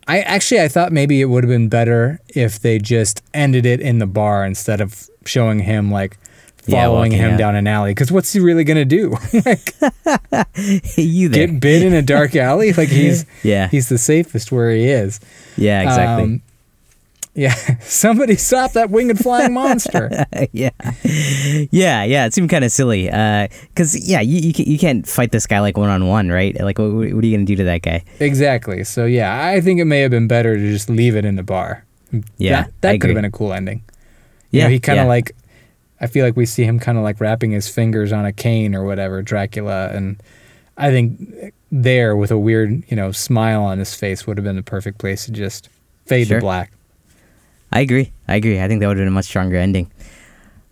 I actually I thought maybe it would have been better if they just ended it in the bar instead of showing him like Yeah, following walking him down an alley. Because what's he really gonna do? like, you there? get bit in a dark alley? Like he's yeah, he's the safest where he is. yeah, exactly. Um, yeah, somebody stop that winged flying monster. yeah, yeah, yeah. It seemed kind of silly. Because yeah, you you can't fight this guy like one on one, right? Like, what, what are you gonna do to that guy? exactly. So yeah, I think it may have been better to just leave it in the bar. Yeah, that, that could have been a cool ending. You Yeah, know, he kind of yeah. like. I feel like we see him kind of like wrapping his fingers on a cane or whatever, Dracula, and I think there with a weird, you know, smile on his face would have been the perfect place to just fade Sure. to black. I agree. I agree. I think that would have been a much stronger ending.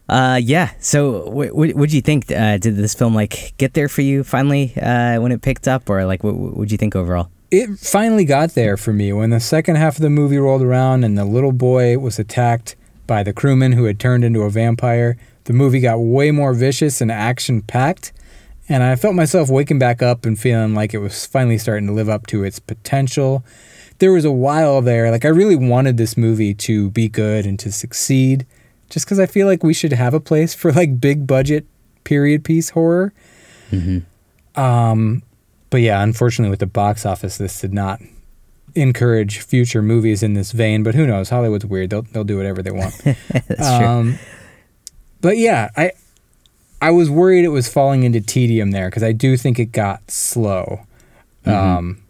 Uh, yeah. So, what what would you think? Uh, did this film like get there for you finally uh, when it picked up, or like what would you think overall? it finally got there for me when the second half of the movie rolled around and the little boy was attacked by the crewman who had turned into a vampire. The movie got way more vicious and action packed, and I felt myself waking back up and feeling like it was finally starting to live up to its potential. There was a while there, like I really wanted this movie to be good and to succeed, just because I feel like we should have a place for like big budget period piece horror. Um, but yeah, unfortunately, with the box office, this did not encourage future movies in this vein. But who knows? Hollywood's weird; they'll they'll do whatever they want. That's true. um, but yeah, I I was worried it was falling into tedium there because I do think it got slow. Mm-hmm. Um,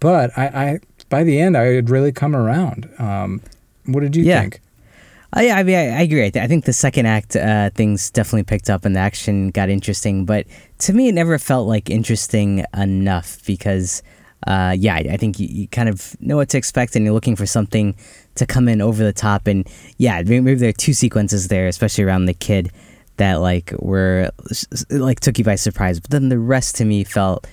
but I, I by the end I had really come around. Um, what did you Yeah. think? Uh, yeah, I mean, I, I agree. I, th- I think the second act uh, things definitely picked up and the action got interesting, but to me, it never felt like interesting enough because, uh, yeah, I, think you, you kind of know what to expect and you're looking for something to come in over the top. And yeah, maybe, there are two sequences there, especially around the kid, that like were like took you by surprise. But then the rest to me felt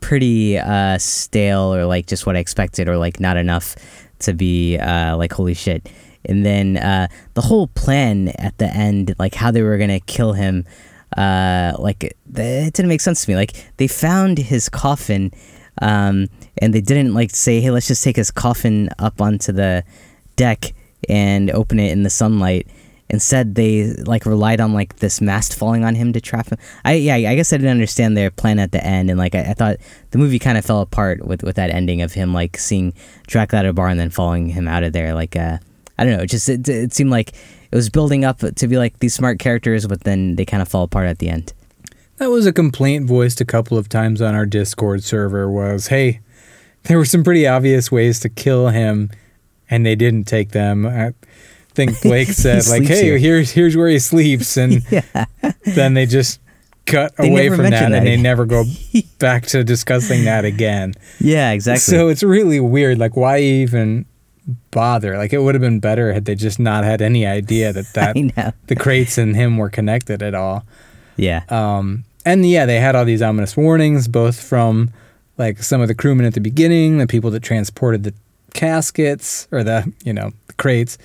pretty uh, stale or like just what I expected or like not enough to be uh, like holy shit. And then uh, the whole plan at the end, like how they were gonna kill him, uh, like it didn't make sense to me. Like they found his coffin, um, and they didn't like say, "Hey, let's just take his coffin up onto the deck and open it in the sunlight." Instead, they like relied on like this mast falling on him to trap him. I yeah, I guess I didn't understand their plan at the end, and like I, I thought the movie kind of fell apart with with that ending of him like seeing Dracula at a bar and then following him out of there. Like uh, I don't know, it just it, it seemed like it was building up to be like these smart characters, but then they kind of fall apart at the end. That was a complaint voiced a couple of times on our Discord server. Was hey, there were some pretty obvious ways to kill him, and they didn't take them. I think Blake said like, "Hey, here. here's here's where he sleeps," and yeah. then they just cut they away from that, that, and they never go back to discussing that again. Yeah, exactly. So it's really weird. Like, why even bother? Like, it would have been better had they just not had any idea that that the crates and him were connected at all. Yeah. Um, and yeah, they had all these ominous warnings, both from like some of the crewmen at the beginning, the people that transported the caskets or the you know the crates,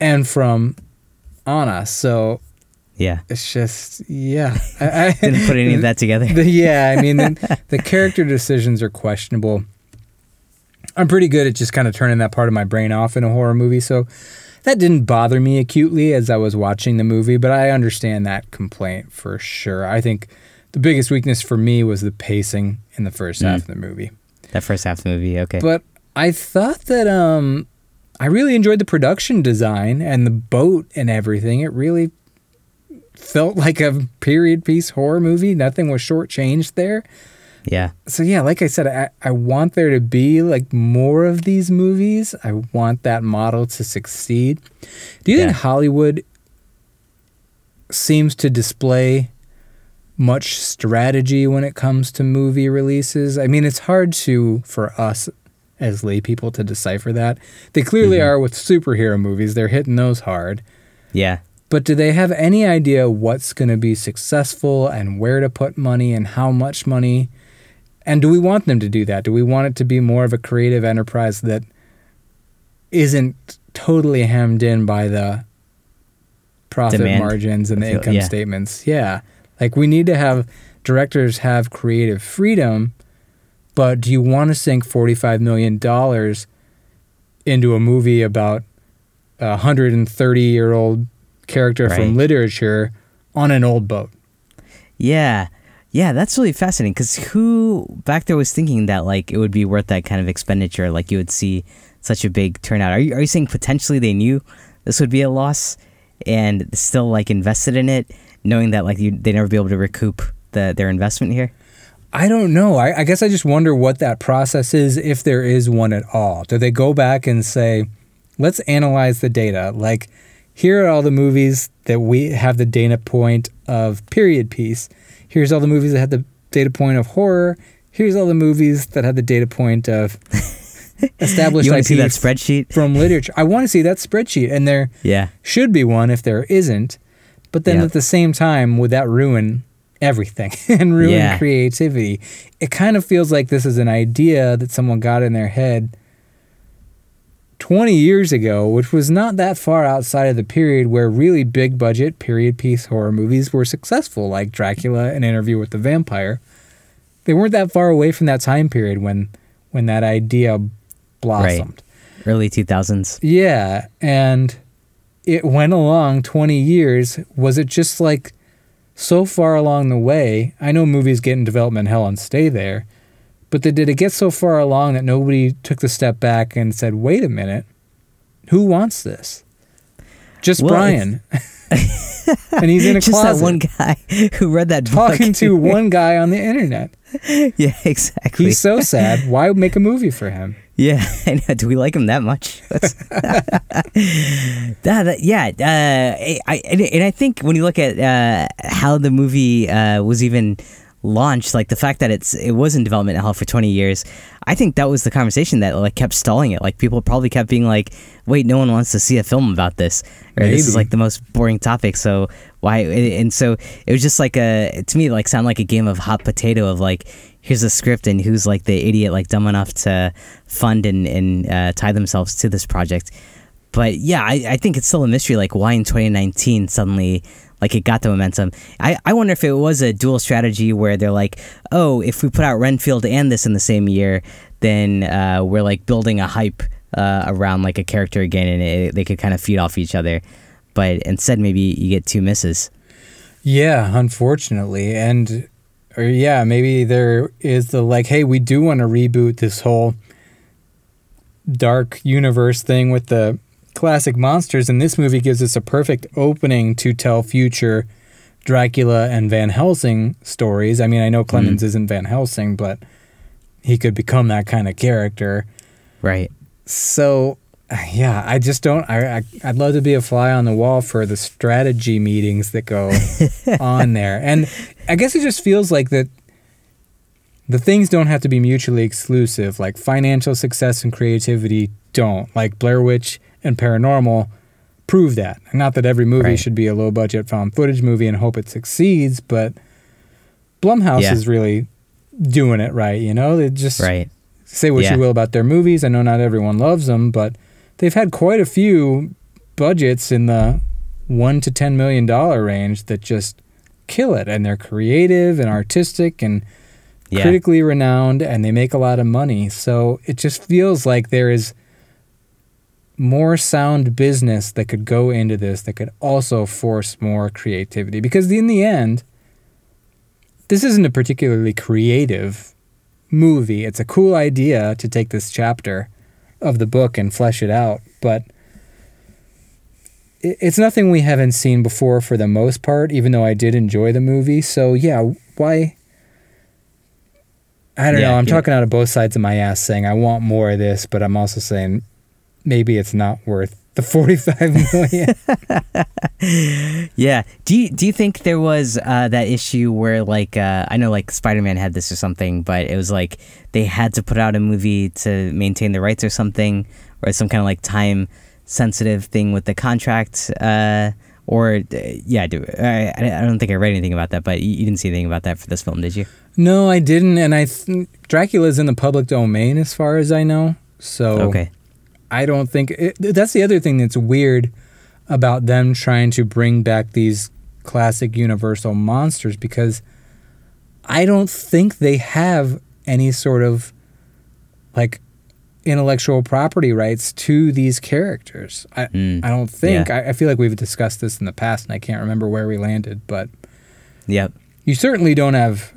and from Anna. So yeah, it's just yeah. I, I didn't put any of that together. The, yeah, I mean the, the character decisions are questionable. I'm pretty good at just kind of turning that part of my brain off in a horror movie, so that didn't bother me acutely as I was watching the movie, but I understand that complaint for sure. I think the biggest weakness for me was the pacing in the first mm. half of the movie. That first half of the movie, okay. But I thought that um I really enjoyed the production design and the boat and everything. It really felt like a period piece horror movie. Nothing was shortchanged there. Yeah. So yeah, like I said, I, I want there to be like more of these movies. I want that model to succeed. Do you yeah. think Hollywood seems to display much strategy when it comes to movie releases? I mean, it's hard to for us as lay people to decipher that. They clearly mm-hmm. are with superhero movies. They're hitting those hard. Yeah. But do they have any idea what's going to be successful and where to put money and how much money? And do we want them to do that? Do we want it to be more of a creative enterprise that isn't totally hemmed in by the profit Demand. margins and the feel, income yeah. statements? Yeah. Like we need to have directors have creative freedom but do you want to sink $45 million into a movie about a 130 year old character right. from literature on an old boat? Yeah. Yeah, that's really fascinating because who back there was thinking that like it would be worth that kind of expenditure? Like you would see such a big turnout. Are you are you saying potentially they knew this would be a loss and still like invested in it, knowing that like you they never be able to recoup the their investment here? I don't know. I, I, guess I just wonder what that process is, if there is one at all. Do they go back and say, let's analyze the data? Like, here are all the movies that we have the data point of period piece. Here's all the movies that had the data point of horror. Here's all the movies that had the data point of established you want to see that spreadsheet from literature. I want to see that spreadsheet, and there yeah. should be one if there isn't. But then at the same time, would that ruin everything and ruin yeah. creativity. It kind of feels like this is an idea that someone got in their head 20 years ago, which was not that far outside of the period where really big budget period piece horror movies were successful, like Dracula and Interview with the Vampire. They weren't that far away from that time period when when that idea blossomed. Right. Early 2000s. Yeah, and it went along 20 years. Was it just like so far along the way, I know movies get in development hell and stay there, but did it get so far along that nobody took the step back and said, wait a minute, who wants this? Just well, Brian. and he's in a Just closet. that one guy who read that Talking to one guy on the internet. Yeah, exactly. He's so sad. Why make a movie for him? Yeah, do we like him that much? that, that, yeah, uh, I, and I think when you look at uh, how the movie uh, was even launched, like the fact that it's it was in development hell for twenty years, I think that was the conversation that like kept stalling it. Like people probably kept being like, "Wait, no one wants to see a film about this," or Maybe. "This is like the most boring topic." So why? And so it was just like a to me like sound like a game of hot potato of like here's a script and who's like the idiot like dumb enough to fund and, and uh, tie themselves to this project but yeah I, I think it's still a mystery like why in 2019 suddenly like it got the momentum. I, I wonder if it was a dual strategy where they're like, oh, if we put out Renfield and this in the same year, then uh, we're like building a hype uh, around like a character again, and it, they could kind of feed off each other. But instead, maybe you get two misses. Yeah, unfortunately, and or yeah, maybe there is the like, hey, we do want to reboot this whole dark universe thing with the classic monsters, and this movie gives us a perfect opening to tell future Dracula and Van Helsing stories. I mean, I know Clemens mm. isn't Van Helsing, but he could become that kind of character. Right. So, yeah, I just don't. I, I I'd love to be a fly on the wall for the strategy meetings that go on there, and I guess it just feels like that. The things don't have to be mutually exclusive. Like financial success and creativity don't. Like Blair Witch and paranormal prove that. Not that every movie right. should be a low budget found footage movie and hope it succeeds, but Blumhouse yeah. is really doing it right. You know, they just right. say what yeah. you will about their movies. I know not everyone loves them, but they've had quite a few budgets in the one to ten million dollar range that just kill it, and they're creative and artistic and yeah. critically renowned, and they make a lot of money. So it just feels like there is more sound business that could go into this that could also force more creativity. Because in the end, this isn't a particularly creative movie. It's a cool idea to take this chapter of the book and flesh it out, but it's nothing we haven't seen before for the most part, even though I did enjoy the movie. So, yeah, why? I don't yeah, know. I'm yeah. talking out of both sides of my ass saying I want more of this, but I'm also saying maybe it's not worth the 45 million. yeah. Do you do you think there was uh, that issue where like uh, I know like Spider-Man had this or something, but it was like they had to put out a movie to maintain the rights or something or some kind of like time sensitive thing with the contract uh, or uh, yeah, do I, I don't think I read anything about that, but you, you, didn't see anything about that for this film, did you? No, I didn't, and I th- Dracula's in the public domain as far as I know. So okay. I don't think it, that's the other thing that's weird about them trying to bring back these classic Universal monsters because I don't think they have any sort of like intellectual property rights to these characters. I mm, I don't think. Yeah. I, I, feel like we've discussed this in the past, and I can't remember where we landed. But yep, you certainly don't have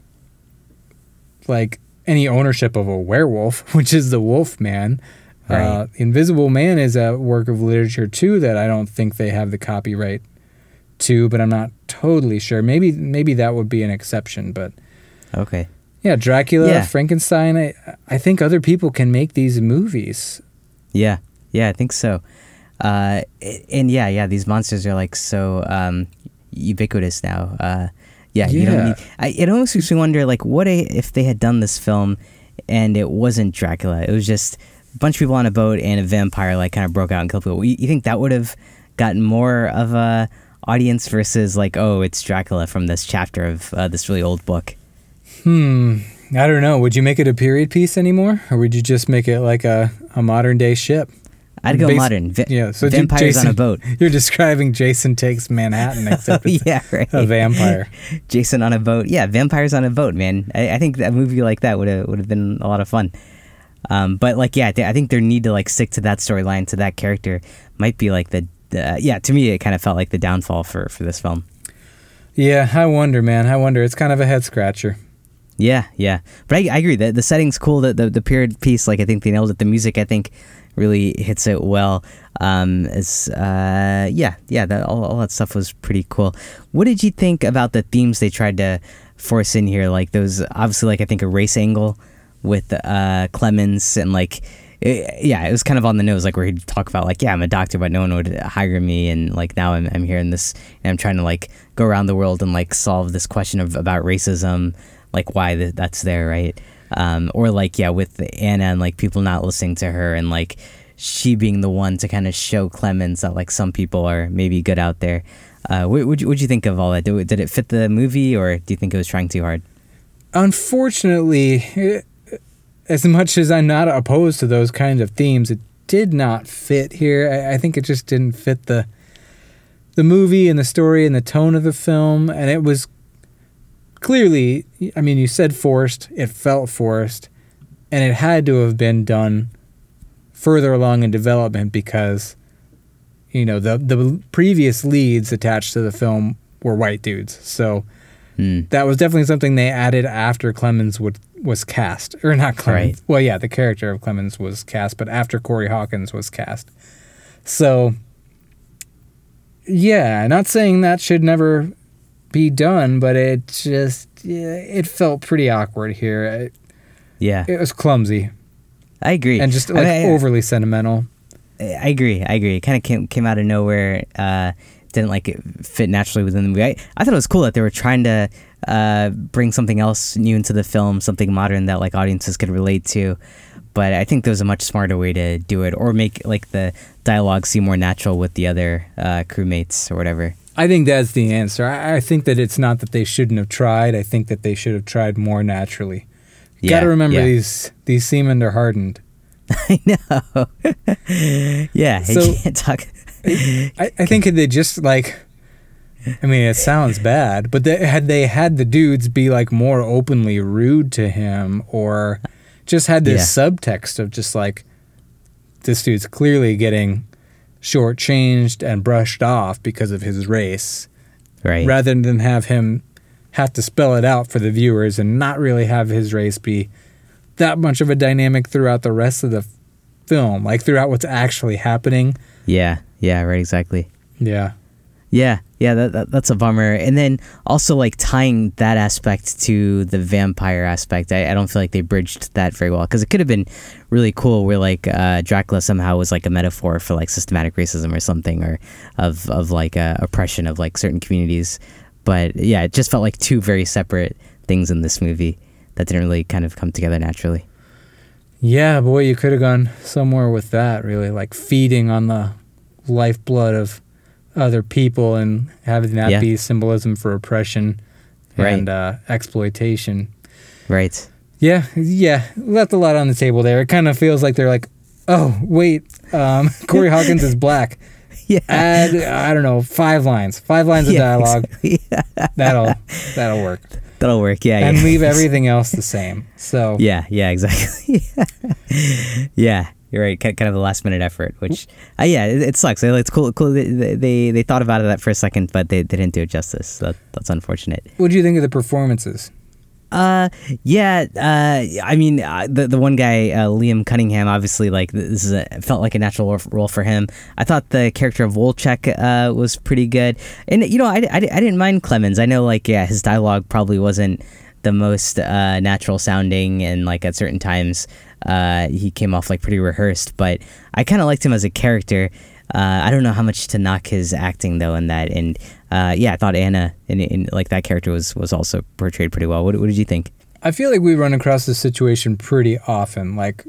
like any ownership of a werewolf, which is the Wolf Man. Right. Uh, Invisible Man is a work of literature too that I don't think they have the copyright to, but I'm not totally sure. Maybe maybe that would be an exception, but okay. Yeah, Dracula, yeah. Frankenstein. I I think other people can make these movies. Yeah, yeah, I think so. Uh, and yeah, yeah, these monsters are like so um, ubiquitous now. Uh, yeah, yeah, you don't need. I, it almost makes me wonder, like, what if they had done this film and it wasn't Dracula? It was just a bunch of people on a boat and a vampire like kind of broke out and killed people. You, you think that would have gotten more of a audience versus like, oh, it's Dracula from this chapter of uh, this really old book? Hmm. I don't know. Would you make it a period piece anymore, or would you just make it like a, a modern day ship? I'd go Bas- modern. Va- yeah, so vampires Jason, on a boat. You're describing Jason takes Manhattan, except it's yeah, right. a vampire. Jason on a boat. Yeah, vampires on a boat, man. I, I think a movie like that would have would have been a lot of fun. Um, but like, yeah, I think their need to like stick to that storyline, to that character, might be like the, the yeah. To me, it kind of felt like the downfall for for this film. Yeah, I wonder, man. I wonder. It's kind of a head scratcher. Yeah, yeah, but I, I agree that the setting's cool. That the, the period piece, like I think they nailed it. The music, I think, really hits it well. Um, uh, yeah, yeah, that, all all that stuff was pretty cool. What did you think about the themes they tried to force in here? Like those, obviously, like I think a race angle with uh, Clemens and like it, yeah, it was kind of on the nose, like where he'd talk about like, yeah, I'm a doctor, but no one would hire me, and like now I'm I'm here in this, and I'm trying to like go around the world and like solve this question of about racism, like why th- that's there, right? Um, or like yeah, with Anna and like people not listening to her, and like she being the one to kind of show Clemens that like some people are maybe good out there. Uh, what would you, you think of all that? Did, did it fit the movie, or do you think it was trying too hard? Unfortunately, as much as I'm not opposed to those kinds of themes, it did not fit here. I, I think it just didn't fit the the movie and the story and the tone of the film, and it was clearly. I mean, you said forced. It felt forced, and it had to have been done further along in development because you know the the previous leads attached to the film were white dudes. So Hmm. that was definitely something they added after Clemens would, was cast, or not Clemens. Right. Well, yeah, the character of Clemens was cast, but after Corey Hawkins was cast. So, yeah, not saying that should never be done, but it just yeah, it felt pretty awkward here. It, Yeah, it was clumsy I agree. and just I like mean, I- overly sentimental. I agree. I agree. It kind of came came out of nowhere. Uh, didn't like it fit naturally within the movie. I, I thought it was cool that they were trying to uh, bring something else new into the film, something modern that like audiences could relate to. But I think there was a much smarter way to do it, or make like the dialogue seem more natural with the other uh, crewmates or whatever. I think that's the answer. I, I think that it's not that they shouldn't have tried. I think that they should have tried more naturally. Yeah, Got to remember yeah. these these seamen are hardened. I know. yeah, So- you can't talk. I, I think they just like, I mean, it sounds bad, but they, had they had the dudes be like more openly rude to him, or just had this subtext of just like, this dude's clearly getting shortchanged and brushed off because of his race, right. rather than have him have to spell it out for the viewers and not really have his race be that much of a dynamic throughout the rest of the film, like throughout what's actually happening. Yeah. Yeah. Right. Exactly. Yeah. Yeah, yeah, that, that that's a bummer. And then also like tying that aspect to the vampire aspect, I, I don't feel like they bridged that very well because it could have been really cool where like uh, Dracula somehow was like a metaphor for like systematic racism or something, or of of like uh, oppression of like certain communities. But yeah, it just felt like two very separate things in this movie that didn't really kind of come together naturally. Yeah, boy, you could have gone somewhere with that, really, like feeding on the lifeblood of other people and having that Yeah. be symbolism for oppression Right. and uh, exploitation. Right. Yeah, yeah, left a lot on the table there. It kind of feels like they're like, oh, wait, um, Corey Hawkins is black. Yeah. Add, I don't know, five lines, five lines of Yeah, dialogue. exactly. That'll that'll work, That'll work. Yeah. and yeah. leave everything else the same. So Yeah, yeah, exactly. yeah, you're right. Kind of a last minute effort, which, uh, yeah, it, it sucks. It's cool. Cool. They, they they thought about that for a second, but they, they didn't do it justice. That, that's unfortunate. what do you think of the performances? Uh, yeah. Uh, I mean, uh, the the one guy, uh, Liam Cunningham, obviously, like this is a, felt like a natural role for him. I thought the character of Wojchek uh, was pretty good, and you know, I, I, I didn't mind Clemens. I know, like, yeah, his dialogue probably wasn't the most uh, natural sounding, and like at certain times, uh, he came off like pretty rehearsed. But I kind of liked him as a character. Uh, I don't know how much to knock his acting though in that, and uh, yeah, I thought Anna in, in like that character was was also portrayed pretty well. What, what did you think? I feel like we run across this situation pretty often, like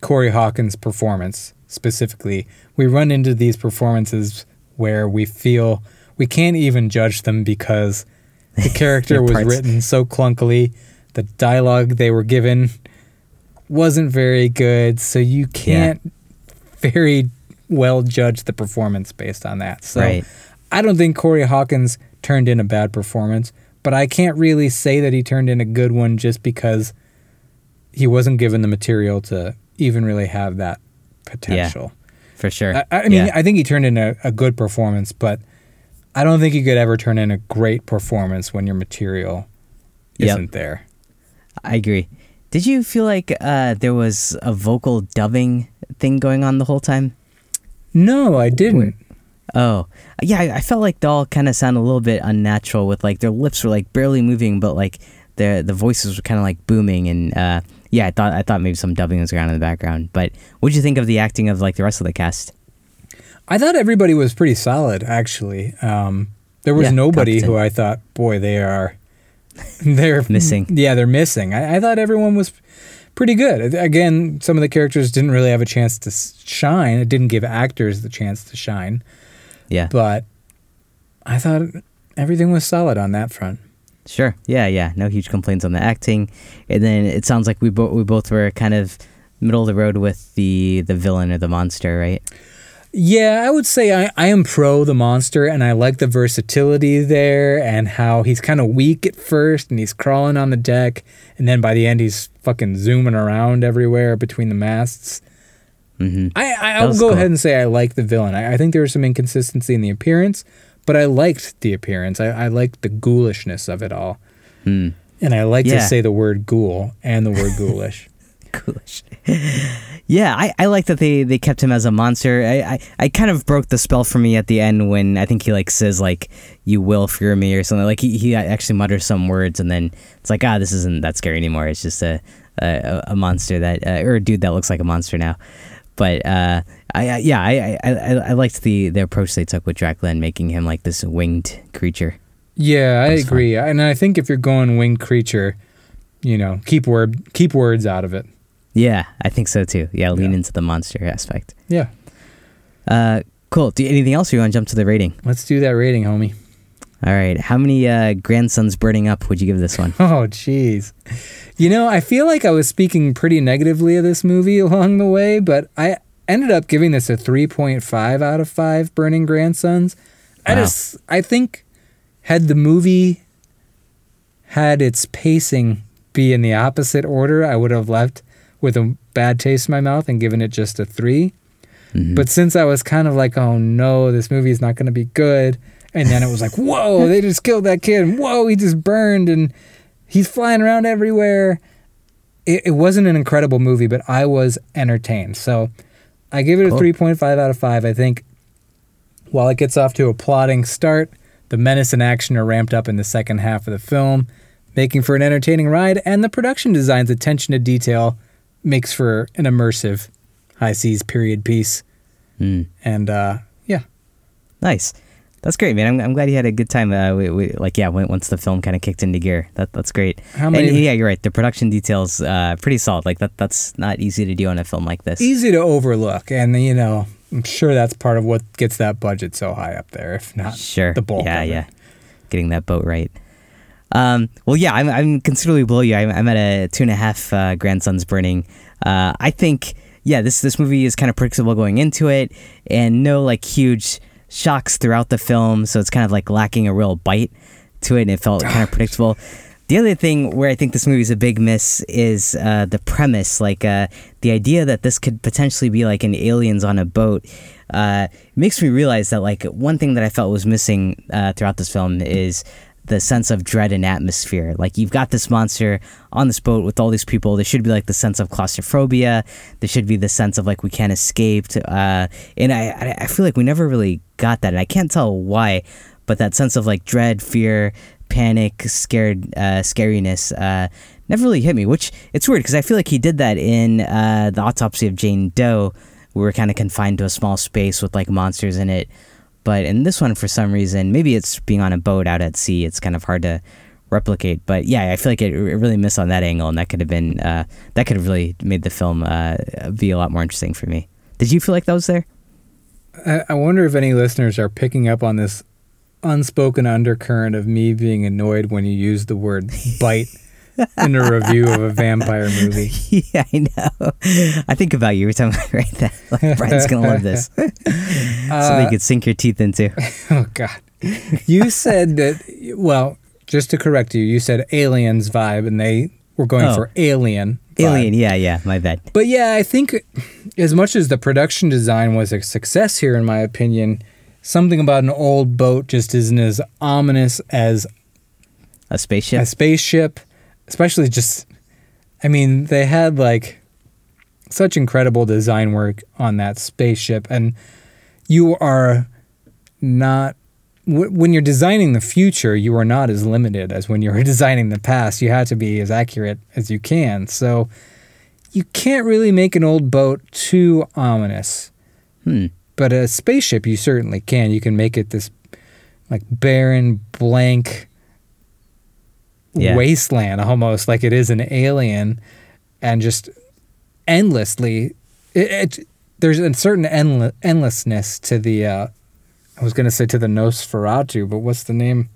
Corey Hawkins' performance specifically. We run into these performances where we feel we can't even judge them because the character was written so clunkily, the dialogue they were given wasn't very good, so you can't very well judge the performance based on that. So Right. I don't think Corey Hawkins turned in a bad performance, but I can't really say that he turned in a good one just because he wasn't given the material to even really have that potential. For sure. I, I mean, Yeah. I think he turned in a, a good performance, but I don't think you could ever turn in a great performance when your material isn't there. I agree. Did you feel like uh, there was a vocal dubbing thing going on the whole time? No, I didn't. Oh, yeah. I, I felt like they all kind of sound a little bit unnatural with like their lips were like barely moving, but like the the voices were kind of like booming. And uh, yeah, I thought I thought maybe some dubbing was going on in the background. But what did you think of the acting of like the rest of the cast? I thought everybody was pretty solid, actually. Um, there was Yeah, nobody competent. who I thought, boy, they are they're Missing. Yeah, they're missing. I, I thought everyone was pretty good. Again, some of the characters didn't really have a chance to shine. It didn't give actors the chance to shine, Yeah. but I thought everything was solid on that front. Sure. Yeah, yeah. No huge complaints on the acting. And then it sounds like we both we both were kind of middle of the road with the the villain or the monster, right? Yeah, I would say I, I am pro the monster and I like the versatility there and how he's kind of weak at first and he's crawling on the deck and then by the end he's fucking zooming around everywhere between the masts. hmm I, I, I'll go cool. ahead and say I like the villain. I, I think there was some inconsistency in the appearance, but I liked the appearance. I, I liked the ghoulishness of it all. Hmm. And I like Yeah. to say the word ghoul and the word ghoulish. Ghoulish. Yeah, I, I like that they, they kept him as a monster. I, I, I kind of broke the spell for me at the end when I think he like says like you will fear me or something. Like he, he actually mutters some words and then it's like ah this isn't that scary anymore. It's just a a, a monster that uh, or a dude that looks like a monster now. But uh, I, I yeah I, I, I I liked the, the approach they took with Dracula and making him like this winged creature. Yeah, I agree. And I think if you're going winged creature, you know, keep word keep words out of it. Yeah, I think so too. Yeah, lean Yeah. into the monster aspect. Yeah. Uh, cool. Do anything else? Or you want to jump to the rating? Let's do that rating, homie. All right. How many uh, grandsons burning up would you give this one? Oh, jeez. You know, I feel like I was speaking pretty negatively of this movie along the way, but I ended up giving this a 3.5 out of 5 Burning Grandsons. I Wow. just, I think, had the movie had its pacing be in the opposite order, I would have left with a bad taste in my mouth and given it just a 3. Mhm. But since I was kind of like, oh no, this movie is not going to be good, and then it was like, whoa, they just killed that kid, and whoa, he just burned, and he's flying around everywhere. It, it wasn't an incredible movie, but I was entertained. So I give it a 3.5 out of 5. I think while it gets off to a plodding start, the menace and action are ramped up in the second half of the film, making for an entertaining ride, and the production design's attention to detail makes for an immersive high seas period piece. Mm. And uh, yeah, Nice. That's great, man. I'm, I'm glad you had a good time. Uh, we, we, like, yeah, once the film kind of kicked into gear, that that's great. How many- And yeah, you're right. The production details, uh, pretty solid. Like that, that's not easy to do on a film like this. easy to overlook. And, you know, I'm sure that's part of what gets that budget so high up there, if not Sure. the bulk Yeah, yeah. Getting that boat right. Um, well, yeah, I'm, I'm considerably below you. I'm, I'm at a two and a half uh, grandsons burning. Uh, I think, yeah, this this movie is kind of predictable going into it, and no like huge shocks throughout the film. So it's kind of like lacking a real bite to it, and it felt kind of predictable. The other thing where I think this movie is a big miss is uh, the premise, like uh, the idea that this could potentially be like an aliens on a boat. Uh, makes me realize that like one thing that I felt was missing uh, throughout this film is the sense of dread and atmosphere. Like you've got this monster on this boat with all these people. There should be like the sense of claustrophobia. There should be the sense of like we can't escape. To, Uh, and I, I feel like we never really got that, and I can't tell why. But that sense of like dread, fear, panic, scared, uh, scariness, uh, never really hit me. Which it's weird because I feel like he did that in uh, the autopsy of Jane Doe. We were kind of confined to a small space with like monsters in it. But in this one, for some reason, maybe it's being on a boat out at sea. It's kind of hard to replicate. But yeah, I feel like it, it really missed on that angle, and that could have been uh, that could have really made the film uh, be a lot more interesting for me. Did you feel like that was there? I, I wonder if any listeners are picking up on this unspoken undercurrent of me being annoyed when you use the word bite in a review of a vampire movie. yeah, I know. I think about you every time I write that. Like, Brian's gonna love this. Something Uh, you could sink your teeth into. Oh God! You said that. Well, just to correct you, you said aliens vibe, and they were going Oh. for alien. vibe. Alien, yeah, yeah, my bad. But yeah, I think as much as the production design was a success here, in my opinion, something about an old boat just isn't as ominous as A spaceship. a spaceship, especially just. I mean, they had like such incredible design work on that spaceship, and you are not. wh- When you're designing the future, you are not as limited as when you were designing the past. You have to be as accurate as you can. So you can't really make an old boat too ominous. Hmm. But a spaceship, you certainly can. You can make it this like barren, blank Yeah. wasteland almost, like it is an alien, and just endlessly. It, it there's a certain endle- endlessness to the. Uh, I was gonna say to the Nosferatu, but what's the name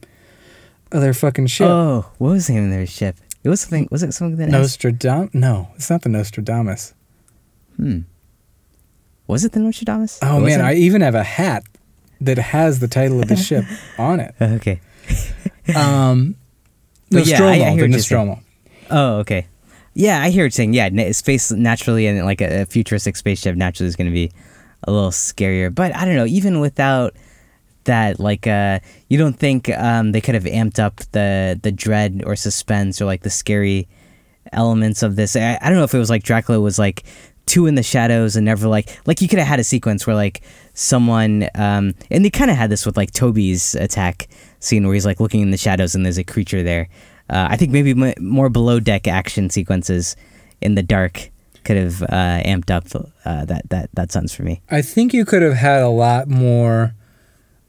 of their fucking ship? Oh, what was the name of their ship? It was something. Was it something that? has- No, it's not the Nostradamus. Hmm. Was it the Nostradamus? Oh man, it? I even have a hat that has the title of the ship on it. okay. Um, But yeah, I- I hear the Nostromo. Oh, okay. Yeah, I hear what you're saying. Yeah, na- space naturally and like a, a futuristic spaceship naturally is going to be a little scarier. But I don't know, even without that, like, uh, you don't think um, they could have amped up the the dread or suspense or like the scary elements of this? I, I don't know if it was like Dracula was like two in the shadows and never like like you could have had a sequence where like someone um and they kind of had this with like Toby's attack scene where he's like looking in the shadows and there's a creature there. Uh, I think maybe m- more below deck action sequences in the dark could have uh, amped up uh, that that that sense for me. I think you could have had a lot more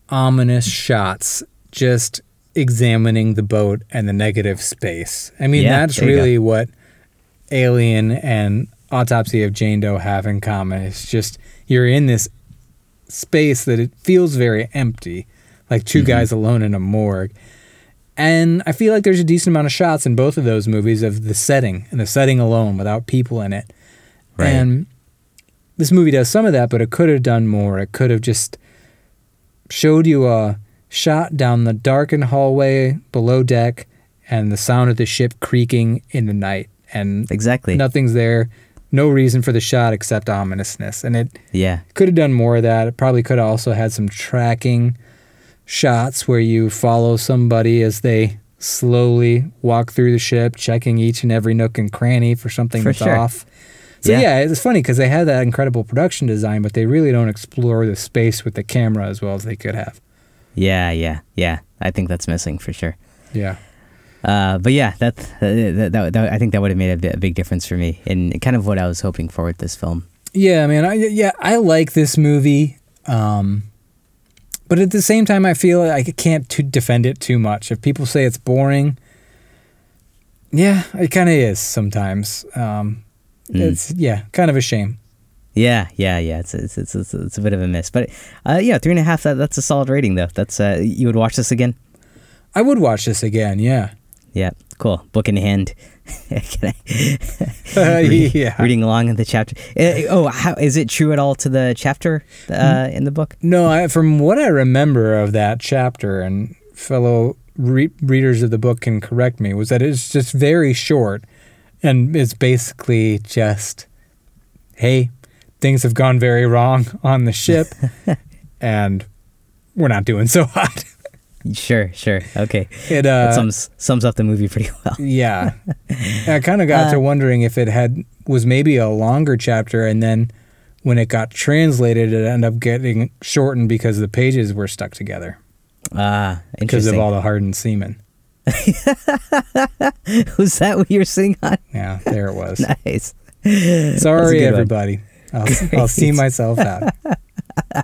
ominous shots just examining the boat and the negative space. I mean, Yeah, that's really what Alien and Autopsy of Jane Doe have in common. It's just you're in this space that it feels very empty, like 2 Mm-hmm. guys alone in a morgue. And I feel like there's a decent amount of shots in both of those movies of the setting and the setting alone without people in it. Right. And this movie does some of that, but it could have done more. It could have just showed you a shot down the darkened hallway below deck and the sound of the ship creaking in the night. And Exactly. nothing's there. No reason for the shot except ominousness. And it Yeah. could have done more of that. It probably could have also had some tracking shots where you follow somebody as they slowly walk through the ship, checking each and every nook and cranny for something For that's sure. off. So Yeah. yeah. it's funny because they had that incredible production design, but they really don't explore the space with the camera as well as they could have. Yeah. Yeah. Yeah. I think that's missing for sure. Yeah. Uh, but yeah, that, that, that, that I think that would have made a, a big difference for me and kind of what I was hoping for with this film. Yeah, man. I yeah, I like this movie. Um, but at the same time, I feel like I can't to defend it too much. If people say it's boring, yeah, it kind of is sometimes. Um, Mm. It's yeah, kind of a shame. Yeah, yeah, yeah. It's it's it's it's, it's a bit of a miss, but uh, yeah, three and a half. That, that's a solid rating though. That's uh, you would watch this again? I would watch this again. Yeah, Yeah, cool. Book in hand. Can I- Uh, Read- yeah. Reading along in the chapter. Uh, oh, how is it true at all to the chapter uh, in the book? No, I, from what I remember of that chapter, and fellow re- readers of the book can correct me, was that it's just very short, and it's basically just, hey, things have gone very wrong on the ship, and we're not doing so hot. Sure, sure. Okay, It uh, sums sums up the movie pretty well. yeah, I kind of got Uh, to wondering if it had was maybe a longer chapter, and then when it got translated, it ended up getting shortened because the pages were stuck together Ah, because of all the hardened semen. Was that what you were seeing on? Yeah, there it was. Nice. Sorry, everybody. I'll, I'll see myself out.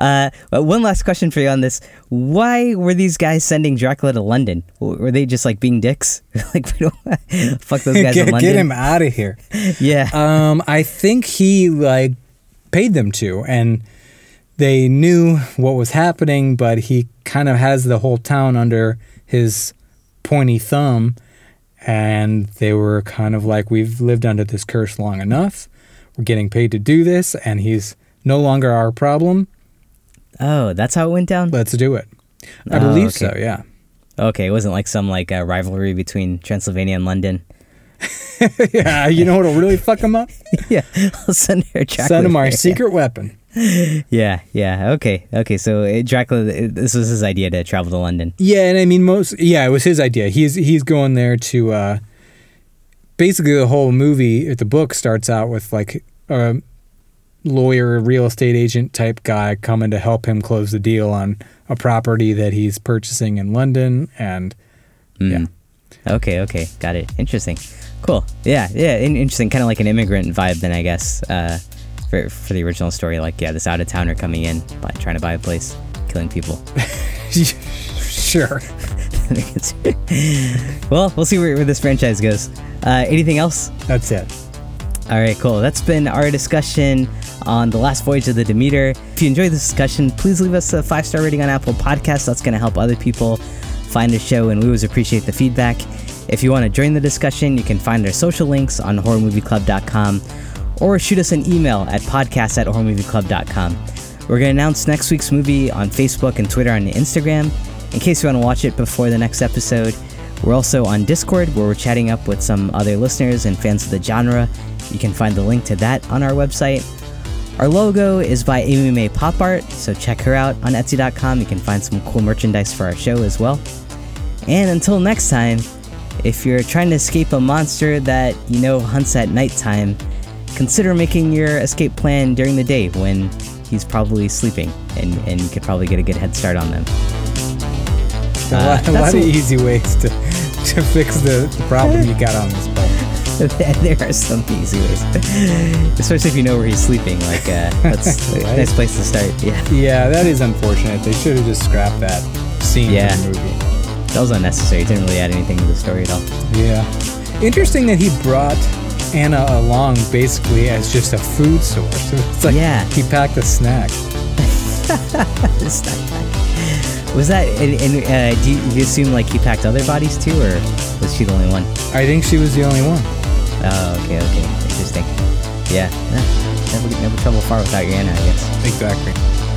Uh, one last question for you on this: Why were these guys sending Dracula to London? Were they just like being dicks? like, fuck those guys in get, London. get him out of here. Yeah. Um, I think he like paid them to, and they knew what was happening, but he kind of has the whole town under his pointy thumb, and they were kind of like, "We've lived under this curse long enough. We're getting paid to do this, and he's no longer our problem. oh, that's how it went down. Let's do it." I Oh, believe okay. so. Yeah. Okay, it wasn't like some like uh, rivalry between Transylvania and London. yeah. You know what'll really fuck them up? yeah, I'll send her Dracula. Send him our secret weapon. Yeah, yeah. Okay, okay. So uh, Dracula, uh, this was his idea to travel to London. Yeah, and I mean most yeah, it was his idea. He's he's going there to uh basically the whole movie the book starts out with like a lawyer, real estate agent type guy coming to help him close the deal on a property that he's purchasing in London and Yeah. Mm. Okay, okay. Got it. Interesting. Cool. Yeah, yeah. Interesting. Kind of like an immigrant vibe, then I guess. Uh, for for the original story, like yeah, this out of towner coming in, buy, trying to buy a place, killing people. sure. well, we'll see where, where this franchise goes. Uh, anything else? That's it. All right, cool. That's been our discussion on the last voyage of the Demeter. If you enjoyed this discussion, please leave us a five star rating on Apple Podcasts. That's going to help other people find the show, and we always appreciate the feedback. If you want to join the discussion, you can find our social links on horrormovieclub.com or shoot us an email at podcast at horrormovieclub.com. We're going to announce next week's movie on Facebook and Twitter and Instagram in case you want to watch it before the next episode. We're also on Discord where we're chatting up with some other listeners and fans of the genre. You can find the link to that on our website. Our logo is by Amy May Pop Art, so check her out on Etsy.com. You can find some cool merchandise for our show as well. And until next time, if you're trying to escape a monster that you know hunts at nighttime, consider making your escape plan during the day when he's probably sleeping and, and you could probably get a good head start on them. A Uh, lot, a lot of easy ways to, to fix the, the problem you got on this phone. there are some easy ways, especially if you know where he's sleeping. Like uh, that's a nice place to start. Yeah, Yeah, that is unfortunate. They should have just scrapped that scene Yeah. from the movie. that was unnecessary. It didn't really add anything to the story at all. Yeah. Interesting that he brought Anna along basically as just a food source. It's like Yeah. he packed a snack. Was that? And, and uh, do, you, do you assume like he packed other bodies too, or was she the only one? I think she was the only one. Oh, okay, okay, interesting. Yeah, never never travel far without your Anna, I guess. Exactly.